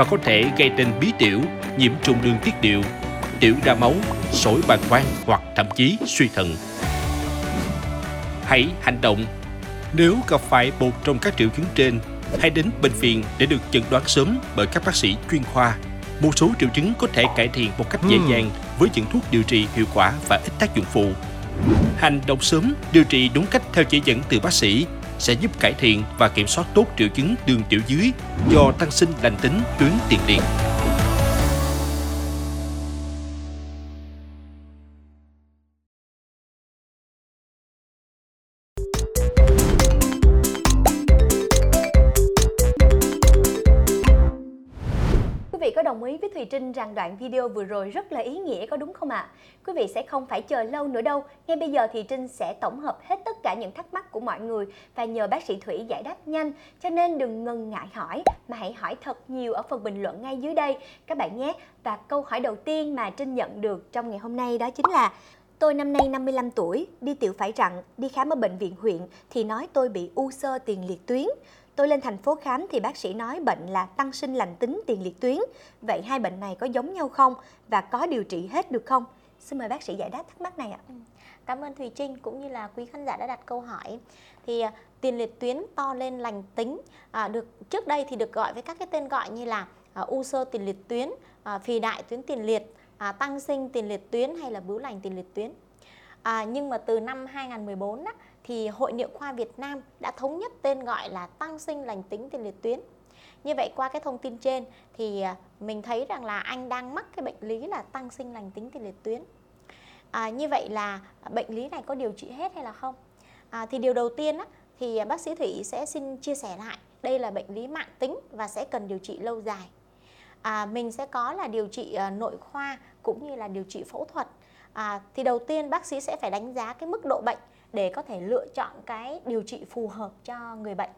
và có thể gây nên bí tiểu, nhiễm trùng đường tiết điệu, tiểu ra máu, sỏi bàng quang hoặc thậm chí suy thận. Hãy hành động. Nếu gặp phải một trong các triệu chứng trên, hãy đến bệnh viện để được chẩn đoán sớm bởi các bác sĩ chuyên khoa. Một số triệu chứng có thể cải thiện một cách dễ dàng với những thuốc điều trị hiệu quả và ít tác dụng phụ. Hành động sớm, điều trị đúng cách theo chỉ dẫn từ bác sĩ sẽ giúp cải thiện và kiểm soát tốt triệu chứng đường tiểu dưới do tăng sinh lành tính tuyến tiền liệt. Trinh rằng đoạn video vừa rồi rất là ý nghĩa có đúng không ạ? À? Quý vị sẽ không phải chờ lâu nữa đâu. Ngay bây giờ thì Trinh sẽ tổng hợp hết tất cả những thắc mắc của mọi người và nhờ bác sĩ Thủy giải đáp nhanh. Cho nên đừng ngần ngại hỏi mà hãy hỏi thật nhiều ở phần bình luận ngay dưới đây các bạn nhé. Và câu hỏi đầu tiên mà Trinh nhận được trong ngày hôm nay đó chính là Tôi năm nay 55 tuổi, đi tiểu phải rặn, đi khám ở bệnh viện huyện thì nói tôi bị u sơ tiền liệt tuyến. Tôi lên thành phố khám thì bác sĩ nói bệnh là tăng sinh lành tính tiền liệt tuyến. Vậy hai bệnh này có giống nhau không và có điều trị hết được không? Xin mời bác sĩ giải đáp thắc mắc này ạ. Ừ, cảm ơn Thùy Trinh cũng như là quý khán giả đã đặt câu hỏi. Thì à, tiền liệt tuyến to lên lành tính à, được trước đây thì được gọi với các cái tên gọi như là à, u sơ tiền liệt tuyến, à, phì đại tuyến tiền liệt, à, tăng sinh tiền liệt tuyến hay là bướu lành tiền liệt tuyến. À, nhưng mà từ năm 2014 á, thì Hội Niệu khoa Việt Nam đã thống nhất tên gọi là tăng sinh lành tính tiền liệt tuyến. Như vậy qua cái thông tin trên thì à, mình thấy rằng là anh đang mắc cái bệnh lý là tăng sinh lành tính tiền liệt tuyến. À, như vậy là bệnh lý này có điều trị hết hay là không? À, thì điều đầu tiên á, thì bác sĩ Thủy sẽ xin chia sẻ lại đây là bệnh lý mạng tính và sẽ cần điều trị lâu dài. À, mình sẽ có là điều trị à, nội khoa cũng như là điều trị phẫu thuật. À, thì đầu tiên bác sĩ sẽ phải đánh giá cái mức độ bệnh để có thể lựa chọn cái điều trị phù hợp cho người bệnh.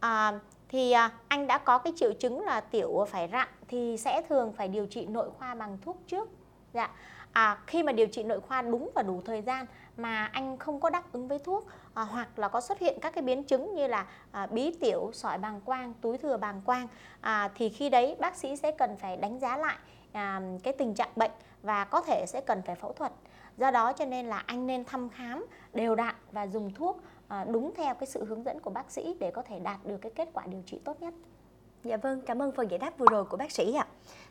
À, thì à, anh đã có cái triệu chứng là tiểu phải rặn thì sẽ thường phải điều trị nội khoa bằng thuốc trước. Dạ. À, khi mà điều trị nội khoa đúng và đủ thời gian mà anh không có đáp ứng với thuốc à, hoặc là có xuất hiện các cái biến chứng như là à, bí tiểu, sỏi bàng quang, túi thừa bàng quang à, thì khi đấy bác sĩ sẽ cần phải đánh giá lại à, cái tình trạng bệnh và có thể sẽ cần phải phẫu thuật. Do đó cho nên là anh nên thăm khám đều đặn và dùng thuốc à, đúng theo cái sự hướng dẫn của bác sĩ để có thể đạt được cái kết quả điều trị tốt nhất. Dạ vâng, cảm ơn phần giải đáp vừa rồi của bác sĩ ạ.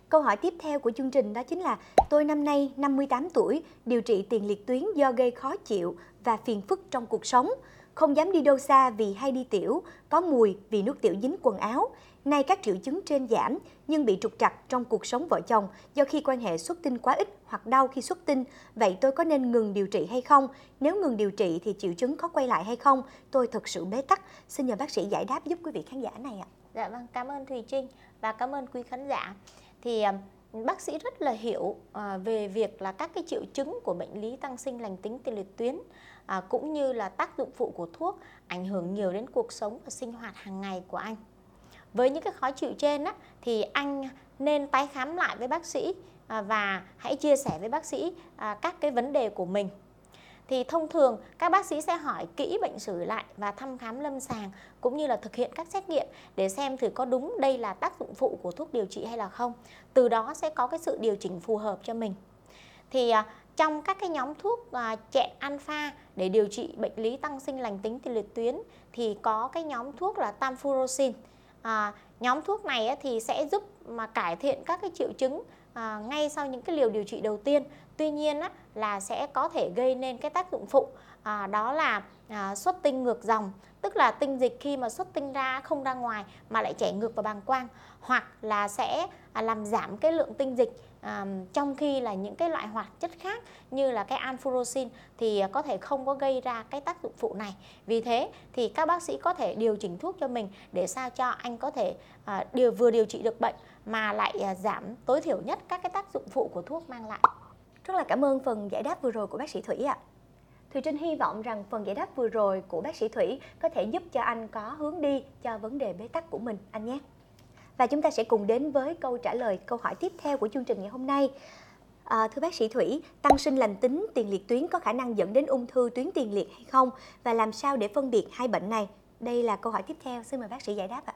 Câu hỏi tiếp theo của chương trình đó chính là tôi năm nay 58 tuổi, điều trị tiền liệt tuyến do gây khó chịu và phiền phức trong cuộc sống không dám đi đâu xa vì hay đi tiểu, có mùi vì nước tiểu dính quần áo. Nay các triệu chứng trên giảm nhưng bị trục trặc trong cuộc sống vợ chồng do khi quan hệ xuất tinh quá ít hoặc đau khi xuất tinh. Vậy tôi có nên ngừng điều trị hay không? Nếu ngừng điều trị thì triệu chứng có quay lại hay không? Tôi thật sự bế tắc. Xin nhờ bác sĩ giải đáp giúp quý vị khán giả này ạ. Dạ vâng, cảm ơn Thùy Trinh và cảm ơn quý khán giả. Thì um, bác sĩ rất là hiểu ờ, về việc là các cái triệu chứng của bệnh lý tăng sinh lành tính tiền liệt tuyến à, cũng như là tác dụng phụ của thuốc ảnh hưởng nhiều đến cuộc sống và sinh hoạt hàng ngày của anh. Với những cái khó chịu trên á, thì anh nên tái khám lại với bác sĩ à, và hãy chia sẻ với bác sĩ à, các cái vấn đề của mình thì thông thường các bác sĩ sẽ hỏi kỹ bệnh sử lại và thăm khám lâm sàng cũng như là thực hiện các xét nghiệm để xem thử có đúng đây là tác dụng phụ của thuốc điều trị hay là không. Từ đó sẽ có cái sự điều chỉnh phù hợp cho mình. Thì à, trong các cái nhóm thuốc à, chẹn alpha để điều trị bệnh lý tăng sinh lành tính tiền liệt tuyến thì có cái nhóm thuốc là tamfurosin. À, nhóm thuốc này á, thì sẽ giúp mà cải thiện các cái triệu chứng à, ngay sau những cái liều điều trị đầu tiên tuy nhiên á, là sẽ có thể gây nên cái tác dụng phụ à, đó là à, xuất tinh ngược dòng tức là tinh dịch khi mà xuất tinh ra không ra ngoài mà lại chảy ngược vào bàng quang hoặc là sẽ à, làm giảm cái lượng tinh dịch À, trong khi là những cái loại hoạt chất khác như là cái anfurosin thì ờ, có thể không có gây ra cái tác dụng phụ này. Vì thế thì các bác sĩ có thể điều chỉnh thuốc cho mình để sao cho anh có thể à, điều vừa điều trị được bệnh mà lại à, giảm tối thiểu nhất các cái tác dụng phụ của thuốc mang lại. Rất là cảm ơn phần giải đáp vừa rồi của bác sĩ Thủy ạ. À. Thùy Trinh hy vọng rằng phần giải đáp vừa rồi của bác sĩ Thủy có thể giúp cho anh có hướng đi cho vấn đề bế tắc của mình anh nhé. Và chúng ta sẽ cùng đến với câu trả lời câu hỏi tiếp theo của chương trình ngày hôm nay. À, thưa bác sĩ Thủy, tăng sinh lành tính tiền liệt tuyến có khả năng dẫn đến ung thư tuyến tiền liệt hay không? Và làm sao để phân biệt hai bệnh này? Đây là câu hỏi tiếp theo, xin mời bác sĩ giải đáp ạ.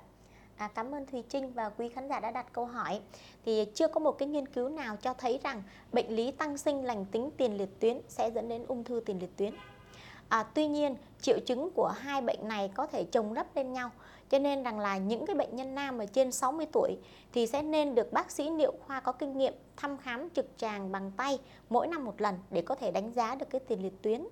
À, cảm ơn Thùy Trinh và quý khán giả đã đặt câu hỏi. Thì chưa có một cái nghiên cứu nào cho thấy rằng bệnh lý tăng sinh lành tính tiền liệt tuyến sẽ dẫn đến ung thư tiền liệt tuyến. À, tuy nhiên, triệu chứng của hai bệnh này có thể chồng lấp lên nhau. Cho nên rằng là những cái bệnh nhân nam ở trên 60 tuổi thì sẽ nên được bác sĩ niệu khoa có kinh nghiệm thăm khám trực tràng bằng tay mỗi năm một lần để có thể đánh giá được cái tiền liệt tuyến.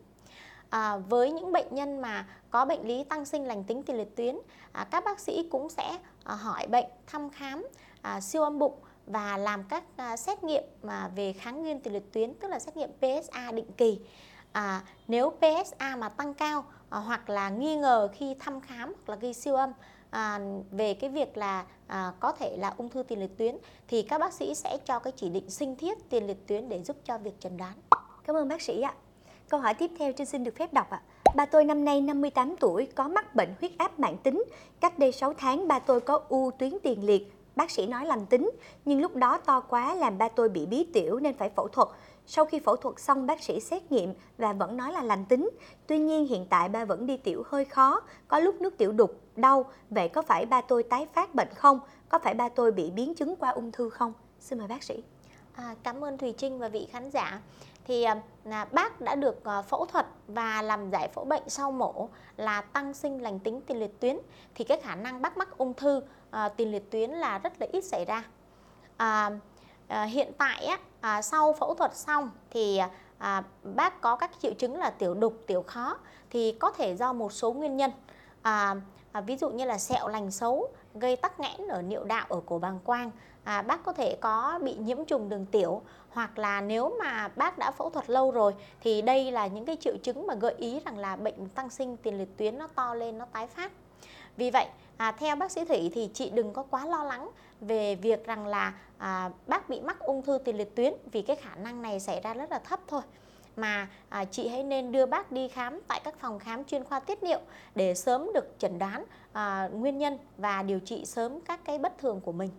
À, với những bệnh nhân mà có bệnh lý tăng sinh lành tính tiền liệt tuyến, à, các bác sĩ cũng sẽ à, hỏi bệnh, thăm khám, à, siêu âm bụng và làm các à, xét nghiệm mà về kháng nguyên tiền liệt tuyến, tức là xét nghiệm PSA định kỳ. À, nếu PSA mà tăng cao à, hoặc là nghi ngờ khi thăm khám hoặc là ghi siêu âm à, về cái việc là à, có thể là ung thư tiền liệt tuyến thì các bác sĩ sẽ cho cái chỉ định sinh thiết tiền liệt tuyến để giúp cho việc chẩn đoán. Cảm ơn bác sĩ ạ. Câu hỏi tiếp theo trên xin được phép đọc ạ. Ba tôi năm nay 58 tuổi, có mắc bệnh huyết áp mạng tính. Cách đây 6 tháng ba tôi có u tuyến tiền liệt. Bác sĩ nói lành tính, nhưng lúc đó to quá làm ba tôi bị bí tiểu nên phải phẫu thuật. Sau khi phẫu thuật xong bác sĩ xét nghiệm và vẫn nói là lành tính. Tuy nhiên hiện tại ba vẫn đi tiểu hơi khó, có lúc nước tiểu đục, đau. Vậy có phải ba tôi tái phát bệnh không? Có phải ba tôi bị biến chứng qua ung thư không? Xin mời bác sĩ. À, cảm ơn Thùy Trinh và vị khán giả thì à, à bác đã được à, phẫu thuật và làm giải phẫu bệnh sau mổ là tăng sinh lành tính tiền liệt tuyến thì cái khả năng bác mắc ung thư à, tiền liệt tuyến là rất là ít xảy ra à, à, hiện tại á, à, sau phẫu thuật xong thì à, bác có các triệu chứng là tiểu đục tiểu khó thì có thể do một số nguyên nhân. À, à, ví dụ như là sẹo lành xấu gây tắc nghẽn ở niệu đạo ở cổ bàng quang. À, bác có thể có bị nhiễm trùng đường tiểu hoặc là nếu mà bác đã phẫu thuật lâu rồi thì đây là những cái triệu chứng mà gợi ý rằng là bệnh tăng sinh tiền liệt tuyến nó to lên nó tái phát. Vì vậy à, theo bác sĩ Thủy thì chị đừng có quá lo lắng về việc rằng là à, bác bị mắc ung thư tiền liệt tuyến vì cái khả năng này xảy ra rất là thấp thôi mà à, chị hãy nên đưa bác đi khám tại các phòng khám chuyên khoa tiết niệu để sớm được chẩn đoán à, nguyên nhân và điều trị sớm các cái bất thường của mình.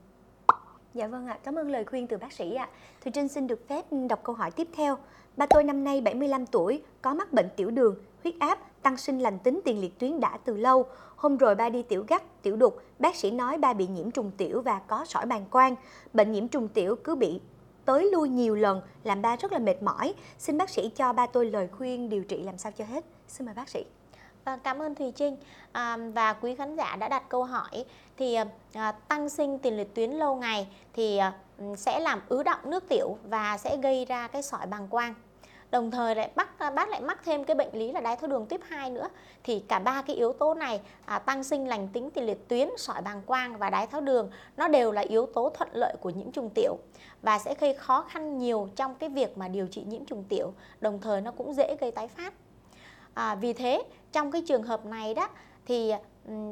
Dạ vâng ạ, cảm ơn lời khuyên từ bác sĩ ạ. Thùy Trinh xin được phép đọc câu hỏi tiếp theo. Ba tôi năm nay 75 tuổi, có mắc bệnh tiểu đường, huyết áp, tăng sinh lành tính tiền liệt tuyến đã từ lâu. Hôm rồi ba đi tiểu gắt, tiểu đục, bác sĩ nói ba bị nhiễm trùng tiểu và có sỏi bàng quang. Bệnh nhiễm trùng tiểu cứ bị tới lui nhiều lần làm ba rất là mệt mỏi. Xin bác sĩ cho ba tôi lời khuyên điều trị làm sao cho hết. Xin mời bác sĩ. À, cảm ơn Thùy Trinh à, và quý khán giả đã đặt câu hỏi thì à, tăng sinh tiền liệt tuyến lâu ngày thì à, sẽ làm ứ động nước tiểu và sẽ gây ra cái sỏi bàng quang đồng thời lại bác à, bác lại mắc thêm cái bệnh lý là đái tháo đường tuyếp 2 nữa. Thì cả ba cái yếu tố này à, tăng sinh lành tính tiền liệt tuyến sỏi bàng quang và đái tháo đường nó đều là yếu tố thuận lợi của nhiễm trùng tiểu và sẽ gây khó khăn nhiều trong cái việc mà điều trị nhiễm trùng tiểu đồng thời nó cũng dễ gây tái phát. À, vì thế trong cái trường hợp này đó thì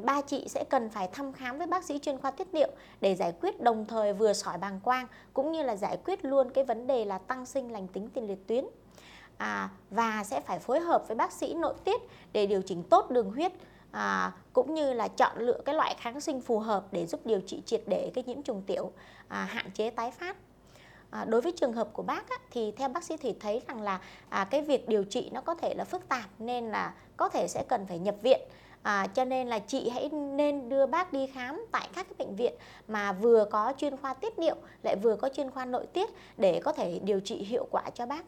ba chị sẽ cần phải thăm khám với bác sĩ chuyên khoa tiết niệu để giải quyết đồng thời vừa sỏi bàng quang cũng như là giải quyết luôn cái vấn đề là tăng sinh lành tính tiền liệt tuyến à, và sẽ phải phối hợp với bác sĩ nội tiết để điều chỉnh tốt đường huyết à, cũng như là chọn lựa cái loại kháng sinh phù hợp để giúp điều trị triệt để cái nhiễm trùng tiểu à, hạn chế tái phát. À, đối với trường hợp của bác á, thì theo bác sĩ thì thấy rằng là à, cái việc điều trị nó có thể là phức tạp nên là có thể sẽ cần phải nhập viện. À, cho nên là chị hãy nên đưa bác đi khám tại các cái bệnh viện mà vừa có chuyên khoa tiết niệu lại vừa có chuyên khoa nội tiết để có thể điều trị hiệu quả cho bác.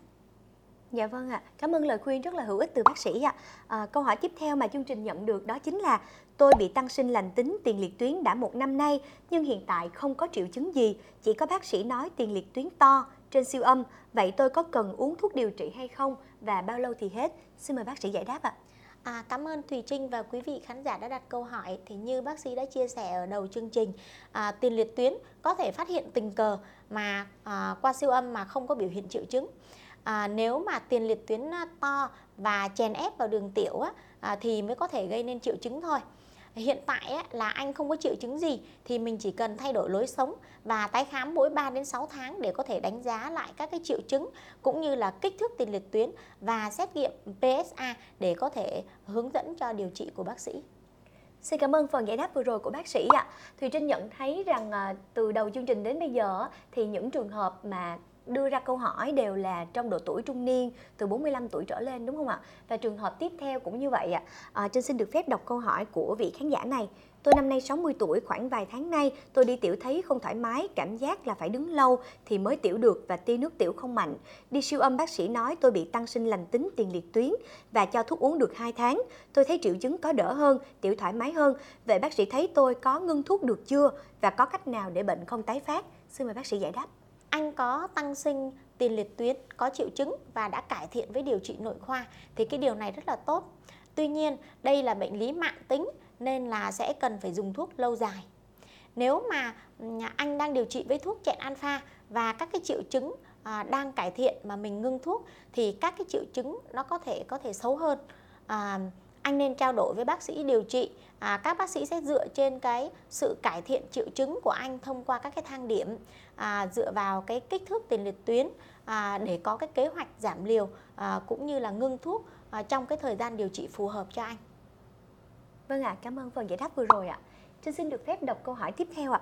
Dạ vâng ạ, cảm ơn lời khuyên rất là hữu ích từ bác sĩ ạ. À, câu hỏi tiếp theo mà chương trình nhận được đó chính là tôi bị tăng sinh lành tính tiền liệt tuyến đã một năm nay nhưng hiện tại không có triệu chứng gì, chỉ có bác sĩ nói tiền liệt tuyến to trên siêu âm. Vậy tôi có cần uống thuốc điều trị hay không và bao lâu thì hết? Xin mời bác sĩ giải đáp ạ. À, cảm ơn Thùy Trinh và quý vị khán giả đã đặt câu hỏi. Thì như bác sĩ đã chia sẻ ở đầu chương trình, à, tiền liệt tuyến có thể phát hiện tình cờ mà à, qua siêu âm mà không có biểu hiện triệu chứng. À, nếu mà tiền liệt tuyến à, to và chèn ép vào đường tiểu á, à, thì mới có thể gây nên triệu chứng thôi hiện tại á, là anh không có triệu chứng gì thì mình chỉ cần thay đổi lối sống và tái khám mỗi 3 đến 6 tháng để có thể đánh giá lại các cái triệu chứng cũng như là kích thước tiền liệt tuyến và xét nghiệm PSA để có thể hướng dẫn cho điều trị của bác sĩ. Xin cảm ơn phần giải đáp vừa rồi của bác sĩ ạ. Thùy Trinh nhận thấy rằng à, từ đầu chương trình đến bây giờ thì những trường hợp mà đưa ra câu hỏi đều là trong độ tuổi trung niên từ 45 tuổi trở lên đúng không ạ? Và trường hợp tiếp theo cũng như vậy ạ. À, Trinh xin được phép đọc câu hỏi của vị khán giả này. Tôi năm nay 60 tuổi, khoảng vài tháng nay tôi đi tiểu thấy không thoải mái, cảm giác là phải đứng lâu thì mới tiểu được và tia nước tiểu không mạnh. Đi siêu âm bác sĩ nói tôi bị tăng sinh lành tính tiền liệt tuyến và cho thuốc uống được 2 tháng. Tôi thấy triệu chứng có đỡ hơn, tiểu thoải mái hơn. Vậy bác sĩ thấy tôi có ngưng thuốc được chưa và có cách nào để bệnh không tái phát? Xin mời bác sĩ giải đáp anh có tăng sinh tiền liệt tuyến, có triệu chứng và đã cải thiện với điều trị nội khoa thì cái điều này rất là tốt. Tuy nhiên, đây là bệnh lý mạng tính nên là sẽ cần phải dùng thuốc lâu dài. Nếu mà anh đang điều trị với thuốc chẹn alpha và các cái triệu chứng à, đang cải thiện mà mình ngưng thuốc thì các cái triệu chứng nó có thể có thể xấu hơn. À, anh nên trao đổi với bác sĩ điều trị à, các bác sĩ sẽ dựa trên cái sự cải thiện triệu chứng của anh thông qua các cái thang điểm à, dựa vào cái kích thước tiền liệt tuyến à, để có cái kế hoạch giảm liều à, cũng như là ngưng thuốc à, trong cái thời gian điều trị phù hợp cho anh. Vâng ạ, à, cảm ơn phần giải đáp vừa rồi ạ. Trinh xin được phép đọc câu hỏi tiếp theo ạ.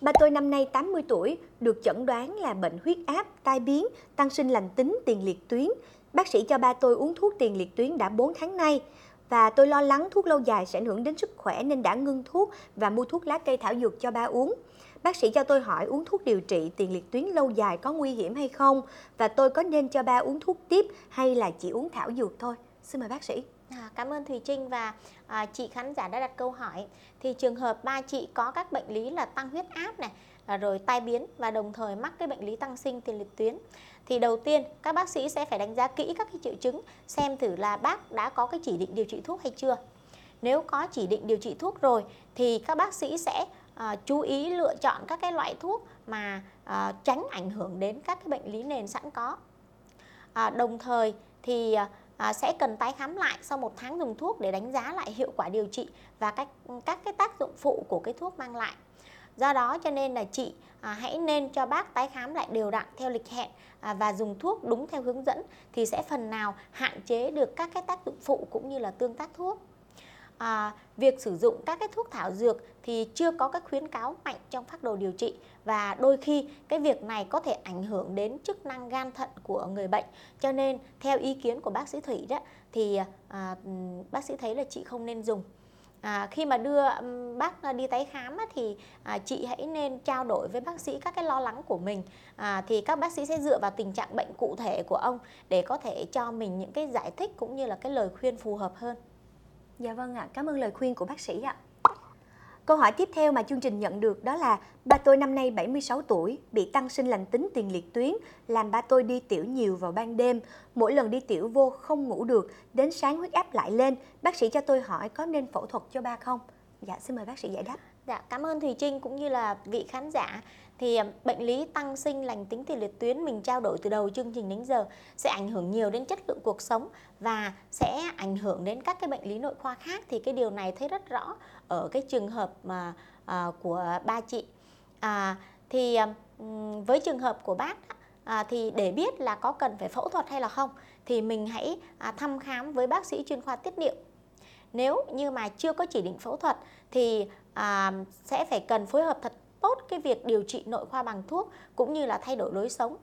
Ba tôi năm nay 80 tuổi, được chẩn đoán là bệnh huyết áp, tai biến, tăng sinh lành tính tiền liệt tuyến. Bác sĩ cho ba tôi uống thuốc tiền liệt tuyến đã 4 tháng nay và tôi lo lắng thuốc lâu dài sẽ ảnh hưởng đến sức khỏe nên đã ngưng thuốc và mua thuốc lá cây thảo dược cho ba uống. Bác sĩ cho tôi hỏi uống thuốc điều trị tiền liệt tuyến lâu dài có nguy hiểm hay không và tôi có nên cho ba uống thuốc tiếp hay là chỉ uống thảo dược thôi? Xin mời bác sĩ. À, cảm ơn Thùy Trinh và à, chị khán giả đã đặt câu hỏi. Thì trường hợp ba chị có các bệnh lý là tăng huyết áp này, à, rồi tai biến và đồng thời mắc cái bệnh lý tăng sinh tiền liệt tuyến thì đầu tiên các bác sĩ sẽ phải đánh giá kỹ các cái triệu chứng xem thử là bác đã có cái chỉ định điều trị thuốc hay chưa. Nếu có chỉ định điều trị thuốc rồi thì các bác sĩ sẽ uh, chú ý lựa chọn các cái loại thuốc mà uh, tránh ảnh hưởng đến các cái bệnh lý nền sẵn có. Uh, đồng thời thì uh, sẽ cần tái khám lại sau một tháng dùng thuốc để đánh giá lại hiệu quả điều trị và các các cái tác dụng phụ của cái thuốc mang lại. Do đó cho nên là chị à, hãy nên cho bác tái khám lại đều đặn theo lịch hẹn à, và dùng thuốc đúng theo hướng dẫn thì sẽ phần nào hạn chế được các cái tác dụng phụ cũng như là tương tác thuốc. À, việc sử dụng các cái thuốc thảo dược thì chưa có các khuyến cáo mạnh trong phác đồ điều trị và đôi khi cái việc này có thể ảnh hưởng đến chức năng gan thận của người bệnh cho nên theo ý kiến của bác sĩ Thủy đó thì à, bác sĩ thấy là chị không nên dùng À, khi mà đưa bác à, đi tái khám á, thì à, chị hãy nên trao đổi với bác sĩ các cái lo lắng của mình à, thì các bác sĩ sẽ dựa vào tình trạng bệnh cụ thể của ông để có thể cho mình những cái giải thích cũng như là cái lời khuyên phù hợp hơn. Dạ vâng ạ, cảm ơn lời khuyên của bác sĩ ạ. Câu hỏi tiếp theo mà chương trình nhận được đó là ba tôi năm nay 76 tuổi, bị tăng sinh lành tính tiền liệt tuyến, làm ba tôi đi tiểu nhiều vào ban đêm. Mỗi lần đi tiểu vô không ngủ được, đến sáng huyết áp lại lên. Bác sĩ cho tôi hỏi có nên phẫu thuật cho ba không? Dạ, xin mời bác sĩ giải đáp. Dạ, cảm ơn Thùy Trinh cũng như là vị khán giả thì à, bệnh lý tăng sinh lành tính tiền liệt tuyến mình trao đổi từ đầu chương trình đến giờ sẽ ảnh hưởng nhiều đến chất lượng cuộc sống và sẽ ảnh hưởng đến các cái bệnh lý nội khoa khác. Thì cái điều này thấy rất rõ ở cái trường hợp mà à, của ba chị. À, thì à, với trường hợp của bác à, thì để biết là có cần phải phẫu thuật hay là không thì mình hãy à, thăm khám với bác sĩ chuyên khoa tiết niệu. Nếu như mà chưa có chỉ định phẫu thuật thì à, sẽ phải cần phối hợp thật tốt cái việc điều trị nội khoa bằng thuốc cũng như là thay đổi lối sống.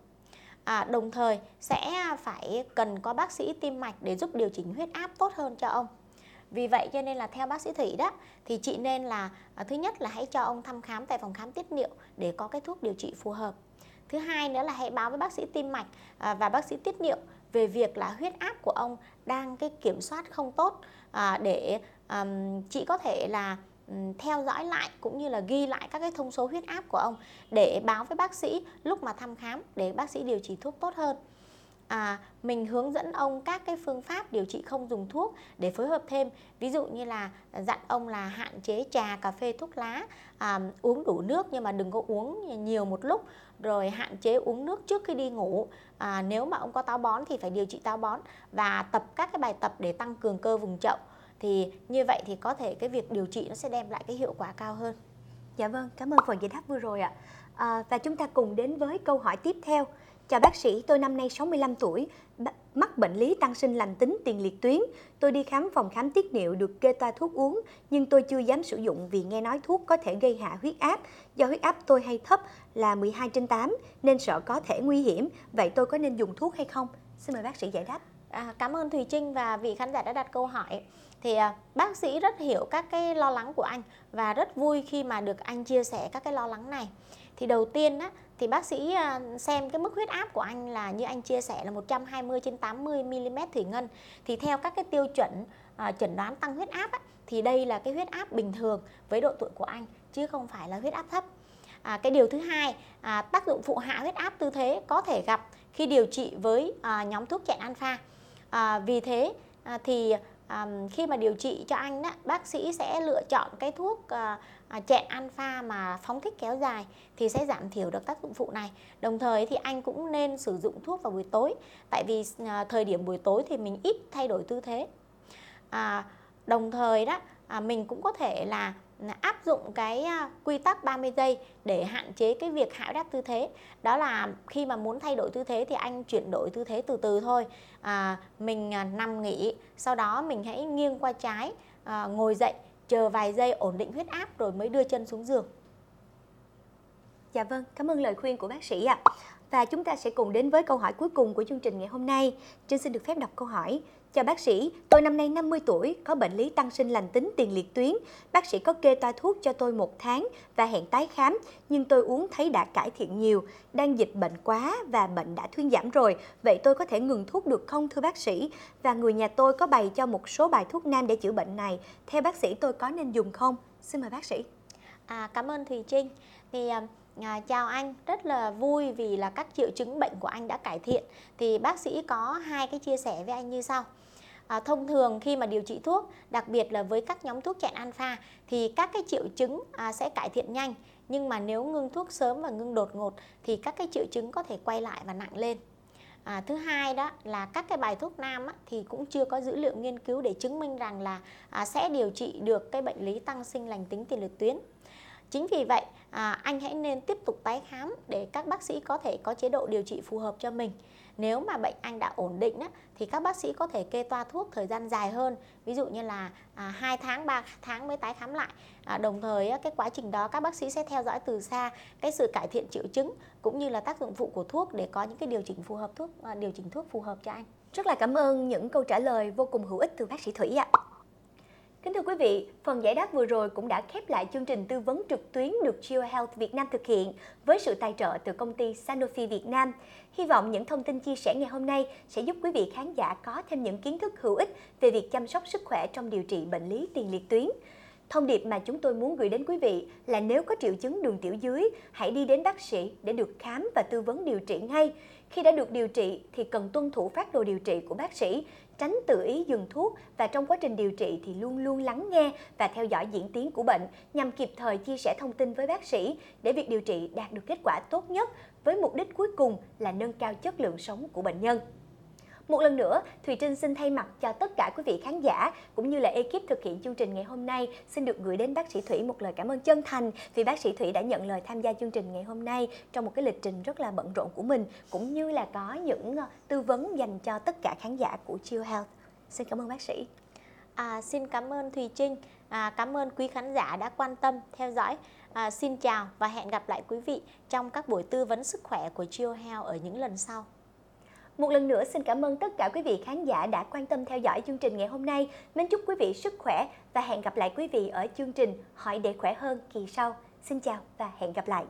À, đồng thời sẽ phải cần có bác sĩ tim mạch để giúp điều chỉnh huyết áp tốt hơn cho ông. Vì vậy cho nên là theo bác sĩ Thủy đó thì chị nên là à, thứ nhất là hãy cho ông thăm khám tại phòng khám tiết niệu để có cái thuốc điều trị phù hợp. Thứ hai nữa là hãy báo với bác sĩ tim mạch à, và bác sĩ tiết niệu về việc là huyết áp của ông đang cái kiểm soát không tốt à, để chị có thể là theo dõi lại cũng như là ghi lại các cái thông số huyết áp của ông để báo với bác sĩ lúc mà thăm khám để bác sĩ điều trị thuốc tốt hơn. à, mình hướng dẫn ông các cái phương pháp điều trị không dùng thuốc để phối hợp thêm. Ví dụ như là dặn ông là hạn chế trà cà phê thuốc lá à, uống đủ nước nhưng mà đừng có uống nhiều một lúc. Rồi hạn chế uống nước trước khi đi ngủ. À, nếu mà ông có táo bón thì phải điều trị táo bón và tập các cái bài tập để tăng cường cơ vùng chậu thì như vậy thì có thể cái việc điều trị nó sẽ đem lại cái hiệu quả cao hơn dạ vâng cảm ơn phần giải đáp vừa rồi ạ à, và chúng ta cùng đến với câu hỏi tiếp theo Chào bác sĩ, tôi năm nay 65 tuổi, mắc bệnh lý tăng sinh lành tính tiền liệt tuyến. Tôi đi khám phòng khám tiết niệu được kê toa thuốc uống, nhưng tôi chưa dám sử dụng vì nghe nói thuốc có thể gây hạ huyết áp. Do huyết áp tôi hay thấp là 12 trên 8 nên sợ có thể nguy hiểm. Vậy tôi có nên dùng thuốc hay không? Xin mời bác sĩ giải đáp. À, cảm ơn Thùy Trinh và vị khán giả đã đặt câu hỏi. Thì à, bác sĩ rất hiểu các cái lo lắng của anh và rất vui khi mà được anh chia sẻ các cái lo lắng này. Thì đầu tiên á, thì bác sĩ à, xem cái mức huyết áp của anh là như anh chia sẻ là 120 trên 80 mm thủy ngân. Thì theo các cái tiêu chuẩn à, chẩn đoán tăng huyết áp á, thì đây là cái huyết áp bình thường với độ tuổi của anh chứ không phải là huyết áp thấp. À, cái điều thứ hai, à, tác dụng phụ hạ huyết áp tư thế có thể gặp khi điều trị với à, nhóm thuốc chặn alpha. À, vì thế à, thì à, khi mà điều trị cho anh đó, bác sĩ sẽ lựa chọn cái thuốc à, à, chẹn alpha mà phóng thích kéo dài thì sẽ giảm thiểu được tác dụng phụ này. Đồng thời thì anh cũng nên sử dụng thuốc vào buổi tối tại vì à, thời điểm buổi tối thì mình ít thay đổi tư thế. À, đồng thời đó à, mình cũng có thể là áp dụng cái à, quy tắc 30 giây để hạn chế cái việc hạ đáp tư thế đó là khi mà muốn thay đổi tư thế thì anh chuyển đổi tư thế từ từ thôi à, mình à, nằm nghỉ sau đó mình hãy nghiêng qua trái à, ngồi dậy chờ vài giây ổn định huyết áp rồi mới đưa chân xuống giường Dạ vâng, cảm ơn lời khuyên của bác sĩ ạ. Và chúng ta sẽ cùng đến với câu hỏi cuối cùng của chương trình ngày hôm nay. Trinh xin được phép đọc câu hỏi. Chào bác sĩ, tôi năm nay 50 tuổi, có bệnh lý tăng sinh lành tính tiền liệt tuyến. Bác sĩ có kê toa thuốc cho tôi một tháng và hẹn tái khám, nhưng tôi uống thấy đã cải thiện nhiều. Đang dịch bệnh quá và bệnh đã thuyên giảm rồi. Vậy tôi có thể ngừng thuốc được không thưa bác sĩ? Và người nhà tôi có bày cho một số bài thuốc nam để chữa bệnh này. Theo bác sĩ tôi có nên dùng không? Xin mời bác sĩ. À, cảm ơn Thùy Trinh. Thì à, À, chào anh, rất là vui vì là các triệu chứng bệnh của anh đã cải thiện. Thì bác sĩ có hai cái chia sẻ với anh như sau. À, thông thường khi mà điều trị thuốc, đặc biệt là với các nhóm thuốc chặn alpha thì các cái triệu chứng à, sẽ cải thiện nhanh. Nhưng mà nếu ngưng thuốc sớm và ngưng đột ngột thì các cái triệu chứng có thể quay lại và nặng lên. À, thứ hai đó là các cái bài thuốc nam á, thì cũng chưa có dữ liệu nghiên cứu để chứng minh rằng là à, sẽ điều trị được cái bệnh lý tăng sinh lành tính tiền liệt tuyến. Chính vì vậy, à, anh hãy nên tiếp tục tái khám để các bác sĩ có thể có chế độ điều trị phù hợp cho mình. Nếu mà bệnh anh đã ổn định á, thì các bác sĩ có thể kê toa thuốc thời gian dài hơn, ví dụ như là à, 2 tháng, 3 tháng mới tái khám lại. À, đồng thời á, cái quá trình đó các bác sĩ sẽ theo dõi từ xa cái sự cải thiện triệu chứng cũng như là tác dụng phụ của thuốc để có những cái điều chỉnh phù hợp thuốc à, điều chỉnh thuốc phù hợp cho anh. Rất là cảm ơn những câu trả lời vô cùng hữu ích từ bác sĩ Thủy ạ. Kính thưa quý vị, phần giải đáp vừa rồi cũng đã khép lại chương trình tư vấn trực tuyến được Geo Health Việt Nam thực hiện với sự tài trợ từ công ty Sanofi Việt Nam. Hy vọng những thông tin chia sẻ ngày hôm nay sẽ giúp quý vị khán giả có thêm những kiến thức hữu ích về việc chăm sóc sức khỏe trong điều trị bệnh lý tiền liệt tuyến. Thông điệp mà chúng tôi muốn gửi đến quý vị là nếu có triệu chứng đường tiểu dưới, hãy đi đến bác sĩ để được khám và tư vấn điều trị ngay. Khi đã được điều trị thì cần tuân thủ phát đồ điều trị của bác sĩ, tránh tự ý dừng thuốc và trong quá trình điều trị thì luôn luôn lắng nghe và theo dõi diễn tiến của bệnh nhằm kịp thời chia sẻ thông tin với bác sĩ để việc điều trị đạt được kết quả tốt nhất với mục đích cuối cùng là nâng cao chất lượng sống của bệnh nhân. Một lần nữa, Thùy Trinh xin thay mặt cho tất cả quý vị khán giả cũng như là ekip thực hiện chương trình ngày hôm nay xin được gửi đến bác sĩ Thủy một lời cảm ơn chân thành vì bác sĩ Thủy đã nhận lời tham gia chương trình ngày hôm nay trong một cái lịch trình rất là bận rộn của mình cũng như là có những ờ, tư vấn dành cho tất cả khán giả của Chill Health. Xin cảm ơn bác sĩ. À, xin cảm ơn Thùy Trinh, à, cảm ơn quý khán giả đã quan tâm theo dõi. À, xin chào và hẹn gặp lại quý vị trong các buổi tư vấn sức khỏe của Chill Health ở những lần sau. Một lần nữa, xin cảm ơn tất cả quý vị khán giả đã quan tâm theo dõi chương trình ngày hôm nay. Mến chúc quý vị sức khỏe và hẹn gặp lại quý vị ở chương trình Hỏi để khỏe hơn kỳ sau. Xin chào và hẹn gặp lại.